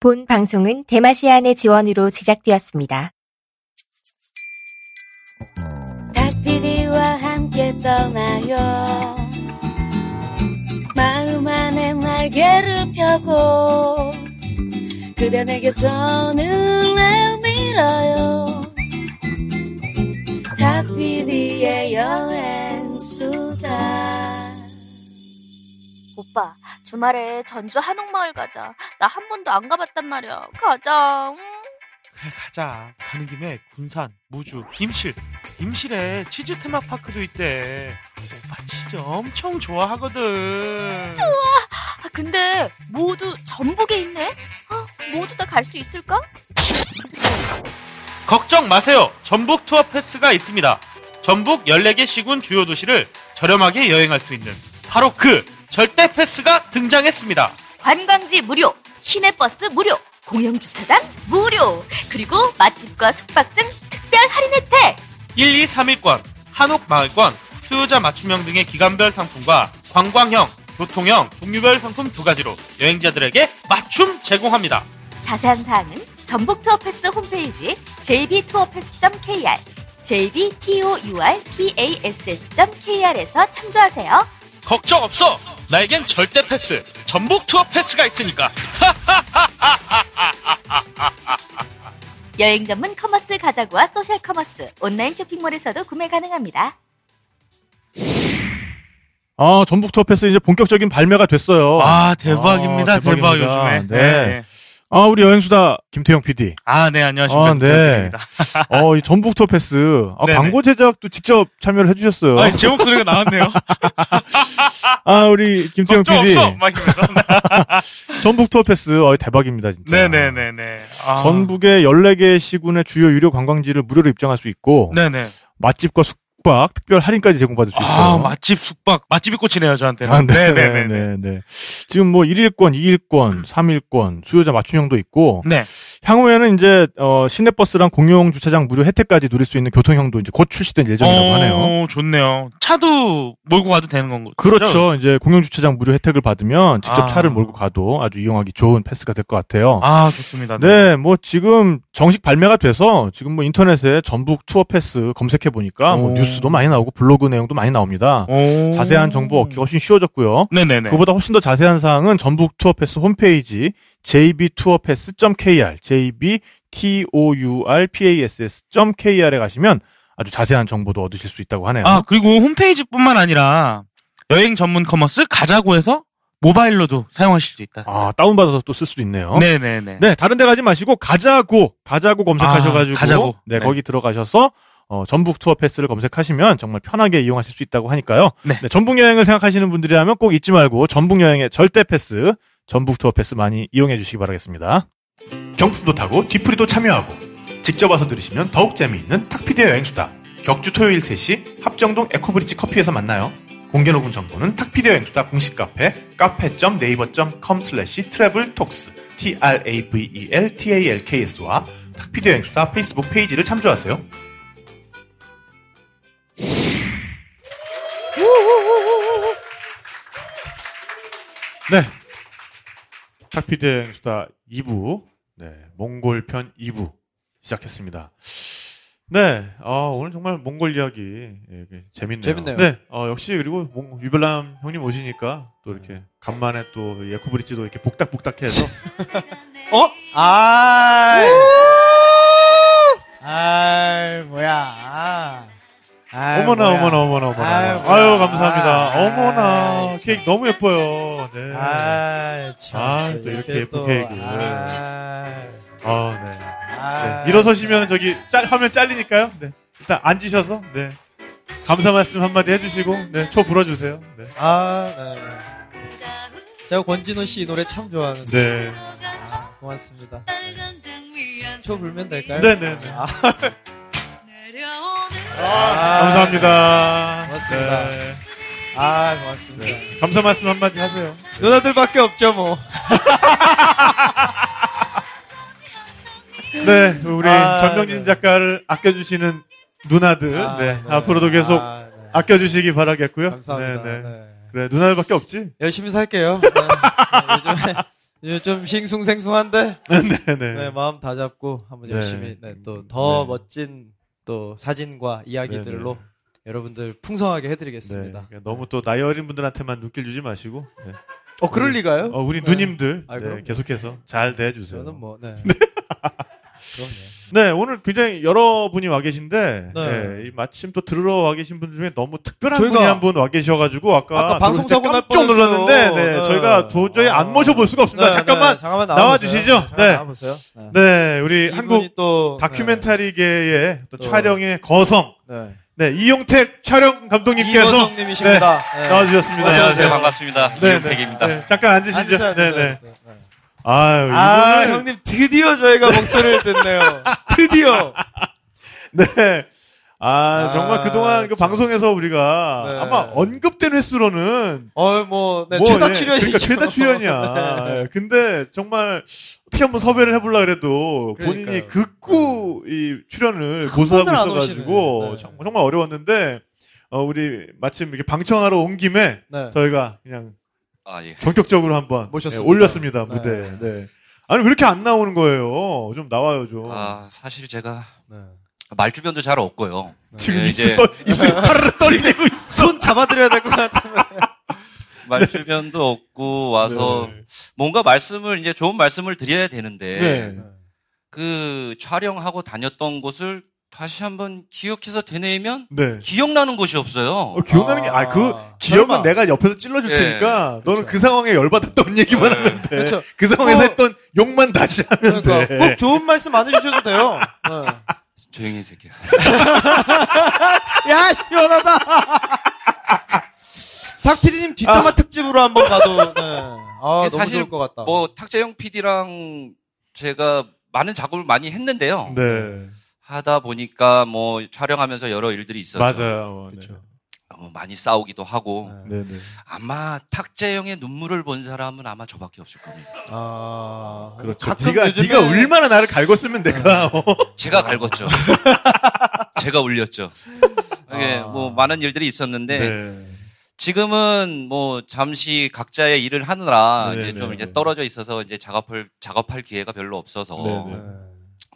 본 방송은 대마시안의 지원으로 제작되었습니다. 닭피디와 함께 떠나요. 마음 안에 날개를 펴고 그대 내게 손을 내밀어요. 닭피디의 여행 수다 오빠, 주말에 전주 한옥마을 가자. 나 한 번도 안 가봤단 말이야. 가자. 응? 그래 가자. 가는 김에 군산, 무주, 임실. 임실에 치즈 테마파크도 있대. 오빠 치즈 엄청 좋아하거든. 아, 근데 모두 전북에 있네? 아, 모두 다 갈 수 있을까? 걱정 마세요. 전북 투어 패스가 있습니다. 전북 14개 시군 주요 도시를 저렴하게 여행할 수 있는 바로 그 절대 패스가 등장했습니다. 관광지 무료, 시내버스 무료, 공영주차장 무료, 그리고 맛집과 숙박 등 특별 할인 혜택! 1, 2, 3일권, 한옥마을권, 수요자 맞춤형 등의 기간별 상품과 관광형, 교통형, 종류별 상품 두 가지로 여행자들에게 맞춤 제공합니다. 자세한 사항은 전북투어패스 홈페이지 jb투어패스.kr jbtourpass.kr에서 참조하세요. 걱정 없어! 나에겐 절대 패스, 전북 투어 패스가 있으니까. 여행 전문 commerce 가자구와 social commerce 온라인 쇼핑몰에서도 구매 가능합니다. 아, 전북 투어 패스 이제 본격적인 발매가 됐어요. 아, 대박입니다, 아, 대박, 대박입니다. 요즘에. 네. 아, 우리 여행수다 김태형 PD. 아, 네, 안녕하십니까. 아, 네. 어, 이 전북 투어 패스. 아. 광고 제작도 직접 참여를 해주셨어요. 아니, 제 목소리가 나왔네요. 아, 우리 김태형 PD. 없어! 막 이러면서. 전북 투어 패스. 어, 대박입니다, 진짜. 네네네네. 아. 전북의 14개 시군의 주요 유료 관광지를 무료로 입장할 수 있고 네네. 맛집과 숙 박, 특별 할인까지 제공받을 수 있어요. 아, 맛집, 숙박. 맛집이 꽂히네요, 저한테는. 아, 네 네 네. 네, 네. 지금 뭐 1일권, 2일권, 3일권, 수요자 맞춤형도 있고 네. 향후에는 이제 어 시내버스랑 공용 주차장 무료 혜택까지 누릴 수 있는 교통형도 이제 곧 출시될 예정이라고 하네요. 어, 좋네요. 차도 몰고 가도 되는 건가요? 그렇죠. 이제 공용 주차장 무료 혜택을 받으면 직접 아. 차를 몰고 가도 아주 이용하기 좋은 패스가 될 것 같아요. 아, 좋습니다. 네, 뭐 지금 정식 발매가 돼서 지금 뭐 인터넷에 전북 투어 패스 검색해 보니까 뭐 오. 뉴스도 많이 나오고 블로그 내용도 많이 나옵니다. 오. 자세한 정보 얻기가 훨씬 쉬워졌고요. 네네네. 그보다 훨씬 더 자세한 사항은 전북 투어 패스 홈페이지 jb투어패스.kr, jbtourpass.kr에 가시면 아주 자세한 정보도 얻으실 수 있다고 하네요. 아, 그리고 홈페이지뿐만 아니라 여행 전문 commerce 가자고에서 모바일로도 사용하실 수 있다. 아, 다운받아서 또 쓸 수도 있네요. 네네네. 네, 다른 데 가지 마시고 가자고, 가자고 검색하셔가지고 아, 가자고. 네, 네. 거기 들어가셔서 어, 전북 투어 패스를 검색하시면 정말 편하게 이용하실 수 있다고 하니까요. 네. 전북 여행을 생각하시는 분들이라면 꼭 잊지 말고 전북 여행의 절대 패스, 전북 투어 패스 많이 이용해 주시기 바라겠습니다. 경품도 타고 뒤풀이도 참여하고 직접 와서 들으시면 더욱 재미있는 탁피디의 여행수다. 격주 토요일 3시 합정동 에코브리지 커피에서 만나요. 공개 녹음 정보는 탁피디의 여행수다 공식 카페 cafe.naver.com slash traveltalks T-R-A-V-E-L-T-A-L-K-S와 탁피디의 여행수다 페이스북 페이지를 참조하세요. 네. 탁피디의 여행수다 2부, 네, 몽골편 2부 시작했습니다. 네, 아, 오늘 정말 몽골 이야기 예, 재밌네요. 재밌네요. 네, 어, 역시 그리고 몽- 유별남 형님 오시니까 또 이렇게 간만에 또 에코브릿지도 이렇게 복닥복닥해서 어? 아. 아, 뭐야. 아. 아이, 어머나 뭐야. 어머나 어머나 어머나 아유, 아유. 감사합니다. 아, 어머나 아, 케이크 너무 예뻐요. 네. 아, 참. 아, 또 이렇게 예쁜 또, 케이크. 아, 아, 네. 아. 네. 일어서시면 저기 짤, 화면 잘리니까요. 네. 일단 앉으셔서, 네. 감사 말씀 한마디 해주시고, 네. 초 불어주세요. 네. 아, 네. 네. 제가 권진호 씨 노래 참 좋아하는데. 네. 아, 고맙습니다. 네. 초 불면 될까요? 네네네. 아, 아, 감사합니다. 고맙습니다. 네. 아, 고맙습니다. 네. 감사 말씀 한마디 하세요. 누나들밖에 없죠, 뭐. 네. 우리 아, 전명진 네. 작가를 아껴주시는 누나들, 아, 네. 앞으로도 계속 아, 네. 아껴주시기 바라겠고요. 감사합니다. 네, 네. 네. 그래, 누나들밖에 없지? 열심히 살게요. 네. 네, 요즘에 좀 싱숭생숭한데 네네. 네, 마음 다 잡고 한번 네. 열심히 네, 또더 네. 멋진 또 사진과 이야기들로 네, 여러분들 풍성하게 네. 해드리겠습니다. 그러니까 너무 또 나이 어린 분들한테만 눈길 주지 마시고. 네. 어 그럴 리가요? 어, 우리 네. 누님들 아, 네. 계속해서 잘 대해주세요. 저는 뭐 네. 그럼요. 네, 오늘 굉장히 여러분이 와 계신데, 네. 네, 이 마침 또 들으러 와 계신 분 중에 너무 특별한 분이 한 분 와 계셔가지고, 아까, 아까 방송 사고 날 깜짝 놀랐는데. 네, 네. 저희가 도저히 안 아. 모셔볼 수가 없습니다. 네, 잠깐만, 네, 잠깐만 나와주시죠. 네. 나와보세요. 네. 네, 우리 한국 또 다큐멘터리계의 또, 또- 촬영의 거성, 네. 네, 이용택 촬영 감독님께서 이거성님이십니다. 네. 나와주셨습니다. 안녕하세요. 반갑습니다. 네, 이용택입니다. 네, 네, 잠깐 앉으시죠. 앉으세요, 네, 앉으세요, 네. 앉으세요. 네. 아유, 아, 형님 드디어 저희가 목소리를 듣네요. 드디어. 네. 아, 아, 정말 그동안 그 참. 방송에서 우리가 네. 아마 언급된 횟수로는 어, 뭐, 네, 뭐, 최다 예, 출연이죠. 그러니까 최다 출연이야. 네. 예, 근데 정말 어떻게 한번 섭외를 해보려 그래도 본인이 그러니까요. 극구 이 출연을 한 고수하고 있어가지고 오시네. 네. 정- 정말 어려웠는데 어, 우리 마침 이렇게 방청하러 온 김에 네. 저희가 그냥 아, 예. 전격적으로 한번 모셨습니다. 예, 올렸습니다 네. 무대. 네. 아니 왜 이렇게 안 나오는 거예요? 좀 나와요 좀. 아, 사실 제가 네. 말주변도 잘 없고요. 지금 네, 입술 이제- 떠 입술이 파르르 떨리고 있어. 손 잡아드려야 될 것 같아요. 말주변도 없고 와서 네. 뭔가 말씀을 이제 좋은 말씀을 드려야 되는데 네. 그 촬영하고 다녔던 곳을 다시 한번 기억해서 되뇌면 네. 기억나는 곳이 없어요. 어, 기억나는 게, 아, 그, 기억은 설마. 내가 옆에서 찔러줄 예. 테니까, 너는 그쵸. 그 상황에 열받았던 얘기만 네. 하면 돼. 그렇죠. 그 상황에서 어. 했던 욕만 다시 하면 그러니까 돼. 꼭 좋은 말씀 안 해주셔도 돼요. 네. 조용히 해, 새끼야. 야, 시원하다! 닥피디님 뒷담화 특집으로 한번 가도, 네. 아, 너무 사실 좋을 것 같다. 뭐 탁재영 PD랑 제가 많은 작업을 많이 했는데요. 네. 하다 보니까 뭐 촬영하면서 여러 일들이 있었죠. 맞아요. 네. 뭐 많이 싸우기도 하고 네. 네, 네. 아마 탁재영의 눈물을 본 사람은 아마 저밖에 없을 겁니다. 아, 그렇죠. 네가, 요즘에- 네가 얼마나 나를 갈궜으면 내가, 어. 제가 갈궜죠. 제가 울렸죠. 이게 아. 뭐 많은 일들이 있었는데 네. 지금은 뭐 잠시 각자의 일을 하느라 네, 이제 네, 좀 네. 이제 떨어져 있어서 이제 작업을 작업할 기회가 별로 없어서 네, 네.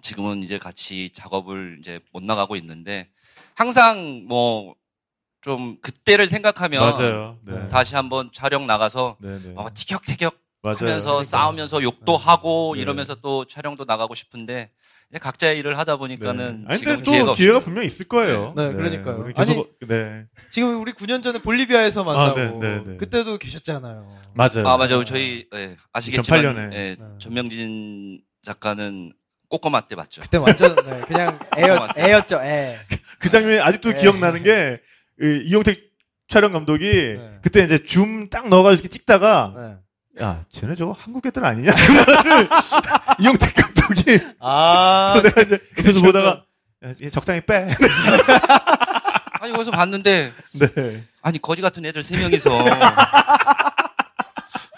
지금은 이제 같이 작업을 이제 못 나가고 있는데 항상 뭐 좀 그때를 생각하면 맞아요. 네. 다시 한번 촬영 나가서 네, 네. 어, 티격태격 맞아요. 하면서 그러니까. 싸우면서 욕도 하고 네. 이러면서 또 촬영도 나가고 싶은데 각자의 일을 하다 보니까는 네. 아니, 지금 근데 또 기회가 기회가. 분명 있을 거예요. 네, 그러니까요. 우리 계속, 아니, 네. 지금 우리 9년 전에 볼리비아에서 만나고, 네, 네, 네. 그때도 계셨잖아요. 맞아요. 아 맞아요. 저희 예, 아시겠지만 2008 년에. 예, 네. 전명진 작가는 꼬꼬마 때 봤죠. 그때 완전, 네, 그냥 애였, 애였죠, 애. 그 장면이 아직도 네. 기억나는 게, 이, 이용택 촬영 감독이, 네. 그때 이제 줌 딱 넣어가지고 이렇게 찍다가, 네. 야, 쟤네 저거 한국 애들 아니냐? 그 말을 이용택 감독이 아, 내가 이제 옆에서 보다가 야, 얘 적당히 빼. 아니 거기서 봤는데 네. 아니 거지 같은 애들 세 명이서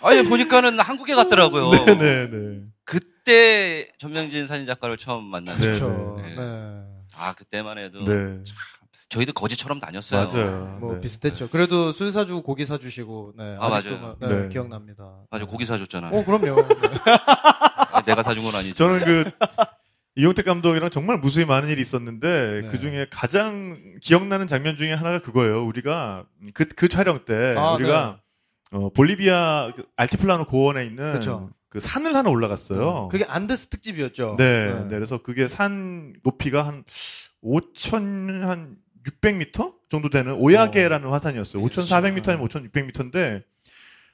아니 보니까는 한국에 갔더라고요. 네, 네, 네. 그때 전명진 사진 작가를 처음 만났죠. 네, 그렇죠. 네. 네. 아 그때만 해도 네. 저희도 거지처럼 다녔어요. 맞아요. 뭐 네. 비슷했죠. 그래도 술 사주고 고기 사주시고, 네. 아, 아직도 맞아요. 뭐, 네, 네. 기억납니다. 맞아 고기 사줬잖아요. 어, 그럼요. 네. 아, 내가 사준 건 아니죠. 저는 그 이용택 감독이랑 정말 무수히 많은 일이 있었는데 네. 그 중에 가장 기억나는 장면 중에 하나가 그거예요. 우리가 그, 그 촬영 때 아, 우리가 어, 볼리비아 그 알티플라노 고원에 있는 그쵸. 그 산을 하나 올라갔어요. 그게 안데스 특집이었죠. 네, 네. 그래서 그게 산 높이가 한 5천 한 600m 정도 되는 오야게라는 화산이었어요. 5,400m 아니면 5,600m인데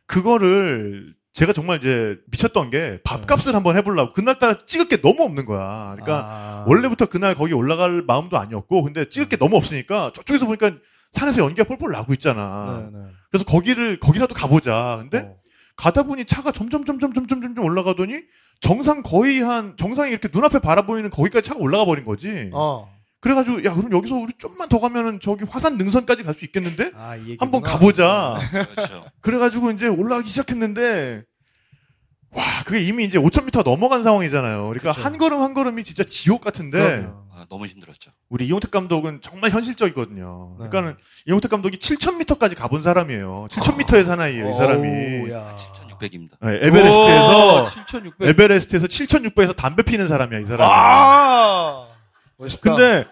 그거를 제가 정말 이제 미쳤던 게 밥값을 한번 해보려고 그날따라 찍을 게 너무 없는 거야. 그러니까 아. 원래부터 그날 거기 올라갈 마음도 아니었고 근데 찍을 게 너무 없으니까 저쪽에서 보니까 산에서 연기가 뻘뻘 나고 있잖아. 네, 네. 그래서 거기를 거기라도 가보자. 근데 어. 가다 보니 차가 점점 점점 점점 점점 올라가더니 정상 거의 한 정상이 이렇게 눈앞에 바라보이는 거기까지 차가 올라가 버린 거지. 어. 그래가지고 야 그럼 여기서 우리 좀만 더 가면은 저기 화산 능선까지 갈 수 있겠는데? 아, 이 한번. 가보자. 그렇죠. 그래가지고 이제 올라가기 시작했는데 와 그게 이미 이제 5,000m 넘어간 상황이잖아요. 그러니까 그쵸. 한 걸음 한 걸음이 진짜 지옥 같은데. 아, 너무 힘들었죠. 우리 이용택 감독은 정말 현실적이거든요. 네. 그러니까는 이용택 감독이 7,000m까지 가본 사람이에요. 7,000m의 사나이예요, 이 사람이. 야. 7,600. 7,600입니다. 네, 에베레스트에서 7,600. 에베레스트에서 7,600에서 담배 피는 사람이야 이 사람이. 아! 멋있다. 근데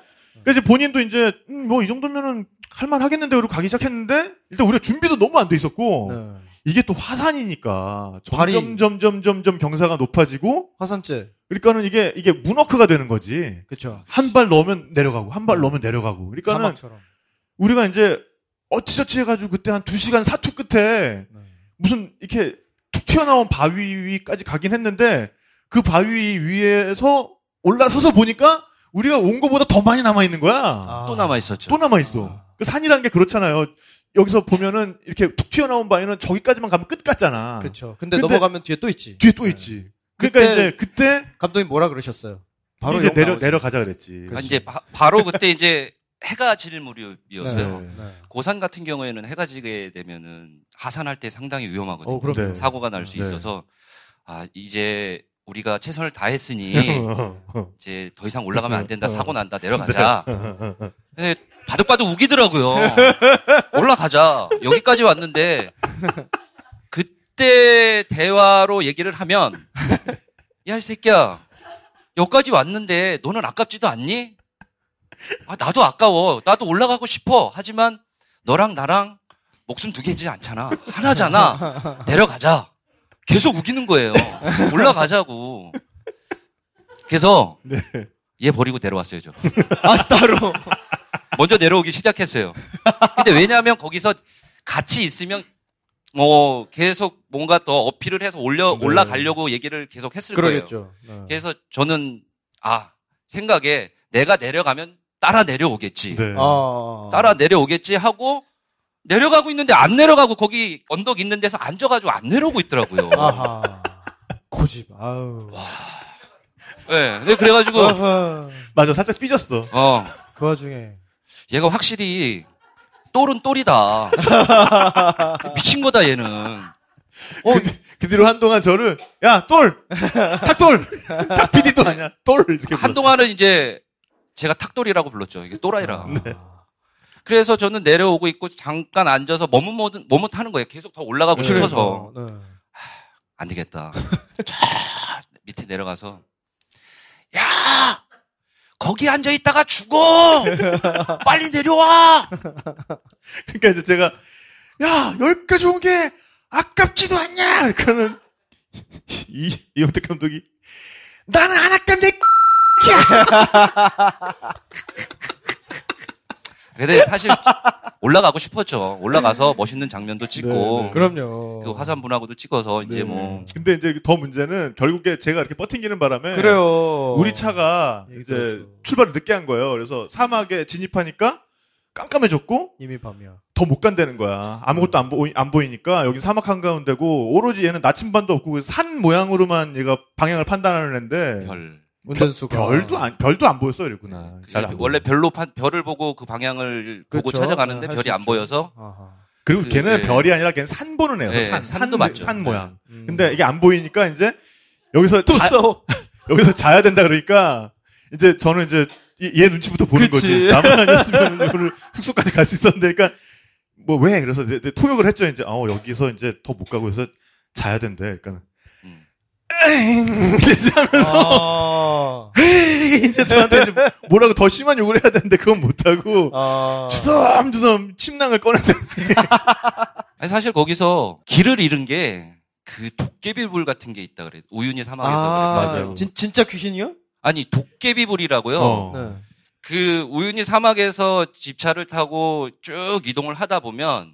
그래서 본인도 이제 음, 뭐이 정도면은 할만 하겠는데 그러고 가기 시작했는데 일단 우리가 준비도 너무 안 돼 있었고 네. 이게 또 화산이니까 점점 점점 점점 경사가 높아지고 화산재. 그러니까는 이게 이게 문워크가 되는 거지. 그쵸. 한발 넣으면 내려가고 한 발 넣으면 내려가고. 그러니까는 사막처럼. 우리가 이제 어찌저찌 해가지고 그때 한 두 시간 사투 끝에 네. 무슨 이렇게 툭 튀어나온 바위 위까지 가긴 했는데 그 바위 위에서 올라서서 보니까 우리가 온 거보다 더 많이 남아 있는 거야. 아. 또 남아 있었죠. 또 남아 있어. 그 산이라는 게 그렇잖아요. 여기서 보면은 이렇게 툭 튀어나온 바위는 저기까지만 가면 끝 같잖아. 그쵸. 근데, 근데- 넘어가면 뒤에 또 있지. 뒤에 또 있지. 그러니까 그때- 이제 그때 감독님 뭐라 그러셨어요? 바로 이제 욕 내려 나오지. 내려가자 그랬지. 아, 이제 바, 바로 그때 이제 해가 질 무렵이어서요. 네. 네. 고산 같은 경우에는 해가 지게 되면은 하산할 때 상당히 위험하거든요. 어, 그럼요. 네. 사고가 날수 네. 있어서 아 이제 우리가 최선을 다했으니 이제 더 이상 올라가면 안 된다. 사고 난다. 내려가자. 근데 바득바득 우기더라고요. 올라가자. 여기까지 왔는데 그때 대화로 얘기를 하면 야 이 새끼야 여기까지 왔는데 너는 아깝지도 않니? 아 나도 아까워. 나도 올라가고 싶어. 하지만 너랑 나랑 목숨 두 개지 않잖아. 하나잖아. 내려가자. 계속 우기는 거예요. 올라가자고. 그래서 네. 얘 버리고 내려왔어요, 저. 아, 따로. 먼저 내려오기 시작했어요. 근데 왜냐하면 거기서 같이 있으면 뭐 계속 뭔가 더 어필을 해서 올려 네. 올라가려고 얘기를 계속 했을 거예요. 그러겠죠. 네. 그래서 저는 아 생각에 내가 내려가면 따라 내려오겠지. 네. 아. 따라 내려오겠지 하고 내려가고 있는데 안 내려가고 거기 언덕 있는 데서 앉아가지고 안 내려오고 있더라고요. 아하. 고집. 아우. 네, 근데 그래가지고 아하. 맞아, 살짝 삐졌어. 어 그 와중에. 얘가 확실히 똘은 똘이다. 미친 거다 얘는. 어, 그 뒤로 한동안 저를 야 똘, 탁똘, 탁피디도 아니야, 똘 이렇게 한동안은 이제 제가 탁돌이라고 불렀죠. 이게 또라이라. 네. 그래서 저는 내려오고 있고 잠깐 앉아서 머뭇 머뭇 하는 거예요. 계속 더 올라가고 싶어서 네. 안 되겠다. 저 밑에 내려가서 야 거기 앉아 있다가 죽어. 빨리 내려와. 그러니까 이제 제가 야 여기까지 온 게 아깝지도 않냐. 그러니까는 이 이영택 감독이 나는 안 아깝네. 근데 사실 올라가고 싶었죠. 올라가서 멋있는 장면도 찍고 네, 네. 그럼요. 그 화산 분하고도 찍어서 이제 네. 뭐 근데 이제 더 문제는 결국에 제가 이렇게 버팅기는 바람에 그래요. 우리 차가 얘기 이제 들었어. 출발을 늦게 한 거예요. 그래서 사막에 진입하니까 깜깜해졌고 이미 밤이야. 더 못 간다는 거야. 아무것도 안, 보이, 안 보이니까 여기 사막 한가운데고 오로지 얘는 나침반도 없고 그산 모양으로만 얘가 방향을 판단하는 애인데 별. 운전수가. 별도 안 별도 안 보였어 이랬구나. 그 원래. 별로 판- 별을 보고 그 방향을 보고 그렇죠. 찾아가는데 네, 별이 안. 보여서 아하. 그리고 그, 걔는 네. 별이 아니라 걔는 산 보는 애야. 네, 산, 산도 산, 맞죠. 산 모양. 음. 근데 이게 안 보이니까 이제 여기서 또 자, 싸워. 여기서 자야 된다 그러니까 이제 저는 이제 이- 얘 눈치부터 보는 그치. 거지. 나만 아니었으면 이거를 숙소까지 갈 수 있었는데 그러니까 뭐 왜? 그래서 이제 이제 토역을 했죠. 이제 어 여기서 이제 더 못 가고 해서 자야 된대. 그러니까 음. 이제 하면서 아. 이제 저한테 이제 뭐라고 더 심한 욕을 해야 되는데 그건 못 하고 아. 주섬주섬 침낭을 꺼냈는데 아니, 사실 거기서 길을 잃은 게 그 도깨비불 같은 게 있다 그래. 우윤희 사막에서 아, 그래. 맞아요. 진, 진짜 귀신이요? 아니 도깨비불이라고요. 어. 네. 그 우윤희 사막에서 집차를 타고 쭉 이동을 하다 보면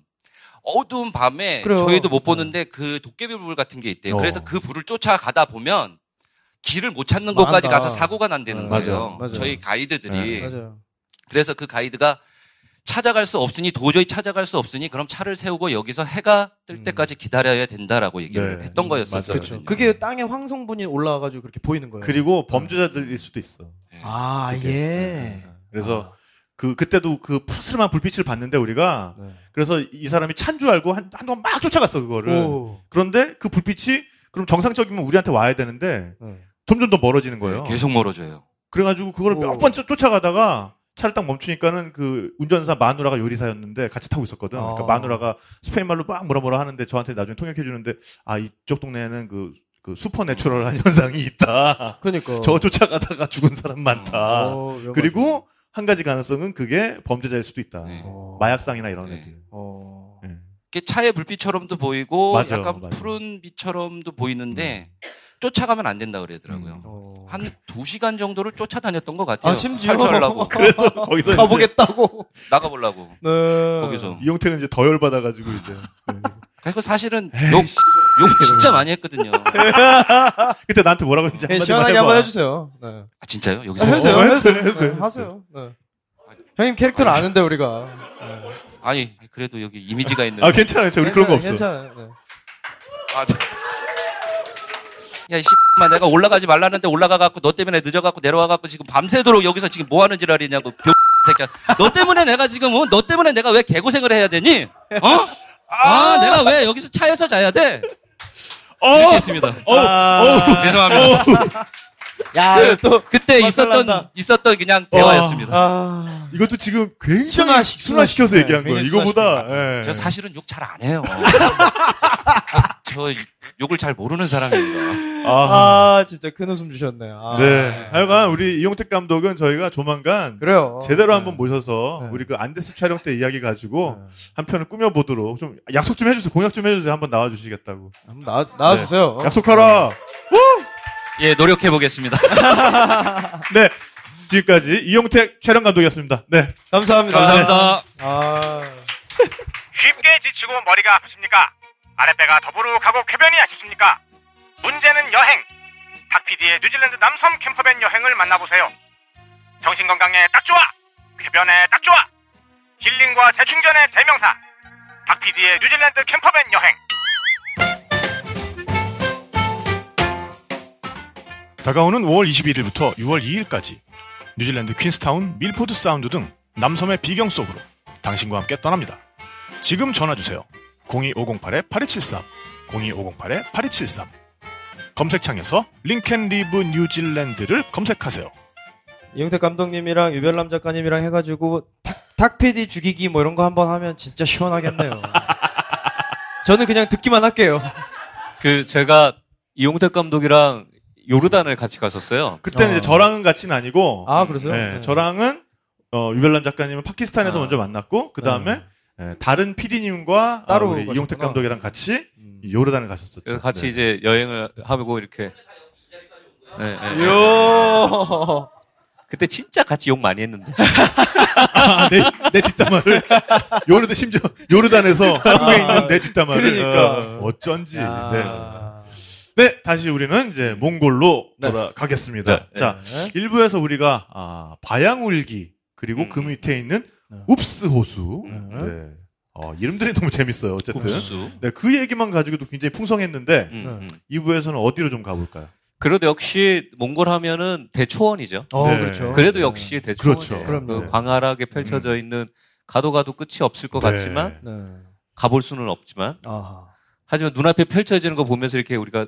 어두운 밤에 그래요. 저희도 못 보는데 그 도깨비 불 같은 게 있대요. 어. 그래서 그 불을 쫓아가다 보면 길을 못 찾는 망한다. 곳까지 가서 사고가 난다는 네, 거예요. 맞아요. 맞아요. 저희 가이드들이. 네, 맞아요. 그래서 그 가이드가 찾아갈 수 없으니 도저히 찾아갈 수 없으니 그럼 차를 세우고 여기서 해가 뜰 음. 때까지 기다려야 된다라고 얘기를 네. 했던 거였었어요. 그렇죠. 그게 땅에 황성분이 올라와 가지고 그렇게 보이는 거예요. 그리고 범죄자들일 수도 있어. 아, 그게. 예. 네. 그래서 그 그때도 그 푸스름한 불빛을 봤는데 우리가 네. 그래서 이 사람이 찬 줄 알고 한 한동안 막 쫓아갔어 그거를. 오. 그런데 그 불빛이 그럼 정상적이면 우리한테 와야 되는데 네. 점점 더 멀어지는 거예요. 계속 멀어져요. 그래가지고 그걸 오. 몇번 쫓아가다가 차를 딱 멈추니까는 그 운전사 마누라가 요리사였는데 같이 타고 있었거든. 그러니까 아. 마누라가 스페인 말로 막 뭐라 뭐라 하는데 저한테 나중에 통역해 주는데 아 이쪽 동네에는 그, 그 슈퍼 내추럴한 현상이 있다. 그러니까. 저 쫓아가다가 죽은 사람 많다. 어. 그리고 한 가지 가능성은 그게 범죄자일 수도 있다. 네. 어. 마약상이나 이런 네. 애들. 어. 예. 이게 차의 불빛처럼도 보이고 맞아, 약간 맞아. 푸른 빛처럼도 보이는데 쫓아가면 안 된다 그러더라고요. 음. 어. 한두 시간 정도를 쫓아다녔던 것 같아요. 아, 심지어. 탈출하려고 그래서 거기서 가보겠다고. 나가보려고 네. 거기서. 이용택은 이제 더 열받아가지고 이제. 네. 그리고 사실은 욕, 욕 진짜 많이 했거든요. 그때 나한테 뭐라고 했는지 네, 시원하게. 한번 해주세요. 네. 아, 진짜요? 여기서? 아, 해도 돼요, 어, 해도 돼요. 돼, 해도 네, 돼. 하세요. 네. 형님 캐릭터를 아는데, 우리가. 네. 아니, 그래도 여기 이미지가 있는. 아 괜찮아요. 저 우리 그런 거 없어. 괜찮아요. 네. 아, 네. 야, 이 씨만 내가 올라가지 말라는데 올라가 갖고 너 때문에 늦어 갖고 내려와 갖고 지금 밤새도록 여기서 지금 뭐 하는 지랄이냐고, 병 새끼야. 너 때문에 내가 지금, 어? 너 때문에 내가 왜 개고생을 해야 되니? 어? 아, 내가 왜 여기서 차에서 자야 돼? 이렇게 했습니다. 어, 어, 죄송합니다. 야, 또. 그때 있었던, 난다. 있었던 그냥 대화였습니다. 아. 이것도 지금 굉장히 순화시- 순화시켜서 순화시- 얘기한 네, 거예요. 이거보다. 예. 저 사실은 욕 잘 안 해요. 저 욕을 잘 모르는 사람입니다. 아, 아, 진짜 큰 웃음 주셨네. 아. 네. 하여간 우리 이용택 감독은 저희가 조만간 그래요. 제대로 네. 한번 모셔서 네. 우리 그 안데스 촬영 때 이야기 가지고 네. 한 편을 꾸며 보도록 좀 약속 좀 해주세요. 공약 좀 해주세요. 한번 나와주시겠다고. 한번 나, 나와주세요. 약속하라. 예, 노력해 보겠습니다. 네. 지금까지 이용택 촬영 감독이었습니다. 네. 감사합니다. 감사합니다. 아. 쉽게 지치고 머리가 아프십니까? 아랫배가 더부룩하고 쾌변이 아쉽습니까? 문제는 여행. 탁피디의 뉴질랜드 남섬 campervan 여행을 만나보세요. 정신 건강에 딱 좋아. 쾌변에 딱 좋아. 힐링과 재충전의 대명사. 탁피디의 뉴질랜드 campervan 여행. 다가오는 5월 21일부터 6월 2일까지 뉴질랜드 퀸스타운, 밀포드 사운드 등 남섬의 비경 속으로 당신과 함께 떠납니다. 지금 전화 주세요. 02508-8273, 02508-8273. 검색창에서 링켄 리브 뉴질랜드를 검색하세요. 이용택 감독님이랑 유별남 작가님이랑 해가지고 탁, 탁피디 죽이기 뭐 이런 거 한번 하면 진짜 시원하겠네요. 저는 그냥 듣기만 할게요. 그 제가 이용택 감독이랑 요르단을 같이 갔었어요. 그때는 어. 이제 저랑은 같이는 아니고, 아, 그러세요? 네, 네. 저랑은 어, 유별남 작가님은 파키스탄에서 아. 먼저 만났고 그 다음에 다른 PD님과 따로 우리 이용택. 감독이랑 같이 음. 요르단을 가셨었죠. 같이 네. 이제 여행을 하고 이렇게. 네, 네, 네. 요. 그때 진짜 같이 욕 많이 했는데. 아, 내, 내 뒷담화를 요르단 심지어 요르단에서 한국에 있는 내 뒷담화를 그러니까. 어, 어쩐지. 야. 네. 네, 다시 우리는 이제 몽골로 네. 돌아가겠습니다. 네. 자, 네. 일부에서 우리가 아, 바양울기 그리고 음. 그 밑에 있는 네. 웁스 호수. 음. 네. 어, 이름들이 너무 재밌어요. 어쨌든. 국수. 네, 그 얘기만 가지고도 굉장히 풍성했는데 음, 음. 2부에서는 어디로 좀 가볼까요? 그래도 역시 몽골 하면은 대초원이죠. 어, 네. 그렇죠. 그래도 네. 역시 대초원이에요. 그렇죠. 그럼요. 그 광활하게 펼쳐져 있는 가도 가도 끝이 없을 것 네. 같지만 네. 가볼 수는 없지만 아하. 하지만 눈앞에 펼쳐지는 거 보면서 이렇게 우리가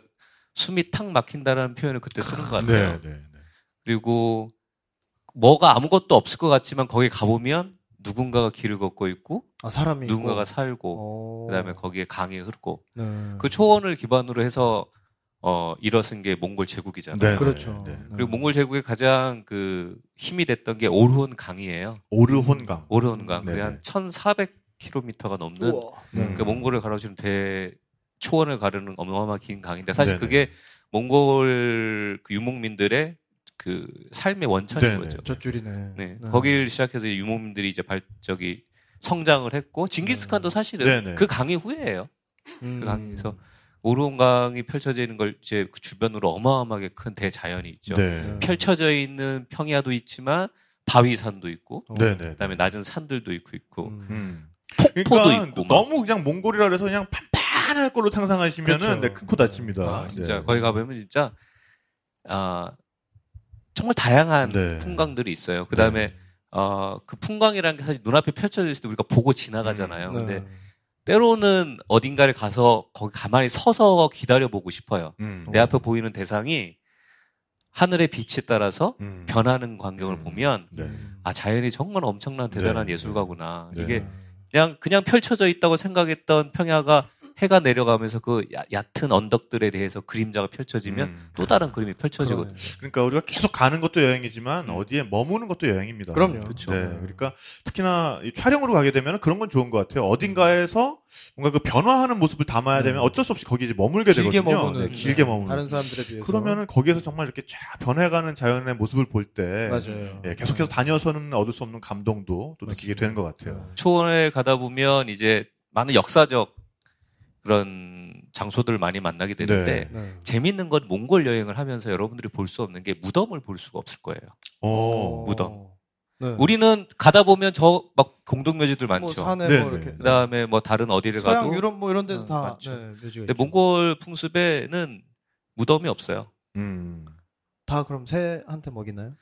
숨이 탁 막힌다라는 표현을 그때 쓰는 것 같아요. 네, 네, 네. 그리고 뭐가 아무것도 없을 것 같지만 거기 가보면 누군가가 길을 걷고 있고 아, 사람이. 누군가가 있고. 살고 어. 그다음에 거기에 강이 흐르고 네. 그 초원을 기반으로 해서 어 일어선 게 몽골 제국이잖아요. 네, 그렇죠. 네, 네. 그리고 몽골 제국의 가장 그 힘이 됐던 게 오르혼 강이에요. 오르혼강. 오르혼 강. 네, 그게 네. 한 1,400km가 넘는. 네. 그 몽골을 가로지는 대 초원을 가르는 어마어마하게 긴 강인데 사실 네네. 그게 몽골 그 유목민들의 그 삶의 원천인 네네. 거죠. 젖줄이네. 네. 네. 거기를 시작해서 유목민들이 이제 발적이 성장을 했고 징기스칸도 사실은 네네. 그 강이 후예예요. 음. 그 강에서 오르온 강이 펼쳐져 있는 걸 이제 그 주변으로 어마어마하게 큰 대자연이 있죠. 네. 펼쳐져 있는 평야도 있지만 바위산도 있고 어. 네, 네. 그다음에 낮은 산들도 있고 있고 음. 음. 폭포도 그러니까 있고 막. 너무 그냥 몽골이라 그래서 그냥 판판할 걸로 상상하시면은 그렇죠. 네, 큰코 다칩니다. 아, 진짜 네. 거기 가보면 진짜 아 정말 다양한 네. 풍광들이 있어요. 그다음에 어, 그 풍광이라는 게 사실 눈앞에 있을 때 우리가 보고 지나가잖아요. 네. 근데 때로는 어딘가를 가서 거기 가만히 서서 기다려 보고 싶어요. 음. 내 앞에 보이는 대상이 하늘의 빛에 따라서 음. 변하는 광경을 음. 보면 네. 아 자연이 정말 엄청난 대단한 네. 예술가구나. 네. 이게 그냥 그냥 펼쳐져 있다고 생각했던 평야가 해가 내려가면서 그 야- 얕은 언덕들에 대해서 그림자가 펼쳐지면 음. 또 다른 그림이 펼쳐지거든요. 그러네. 그러니까 우리가 계속 가는 것도 여행이지만 음. 어디에 머무는 것도 여행입니다. 그럼요. 그쵸. 네, 그러니까 특히나 이 촬영으로 가게 되면 그런 건 좋은 것 같아요. 어딘가에서 뭔가 그 변화하는 모습을 담아야 되면 어쩔 수 없이 거기 이제 머물게 길게 되거든요. 머무는 네, 길게 네. 머무는. 다른 사람들에 비해서 그러면은 거기에서 정말 이렇게 쫙 변해가는 자연의 모습을 볼때 맞아요. 예, 계속해서 다녀서는 얻을 수 없는 감동도 또 느끼게 맞습니다. 되는 것 같아요. 초원에 가다 보면 이제 많은 역사적 그런 장소들을 많이 만나게 되는데 네. 재밌는 건 몽골 여행을 하면서 여러분들이 볼 수 없는 게 무덤을 볼 수가 없을 거예요. 오. 무덤. 네. 우리는 가다 보면 저 막 공동묘지들 많죠. 뭐 산에 네, 뭐 네. 이렇게 그다음에 뭐 다른 어디를 서양 가도 유럽 뭐 이런 데도 어, 다 맞죠. 네, 묘지가 근데. 몽골 풍습에는 무덤이 없어요. 음. 다 그럼 새한테 먹이나요?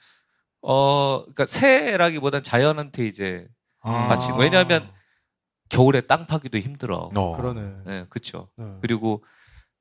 어, 그러니까 새라기보단 자연한테 이제 아. 바치고 왜냐하면 겨울에 땅 파기도 힘들어. 어. 그러네. 네, 그렇죠. 네. 그리고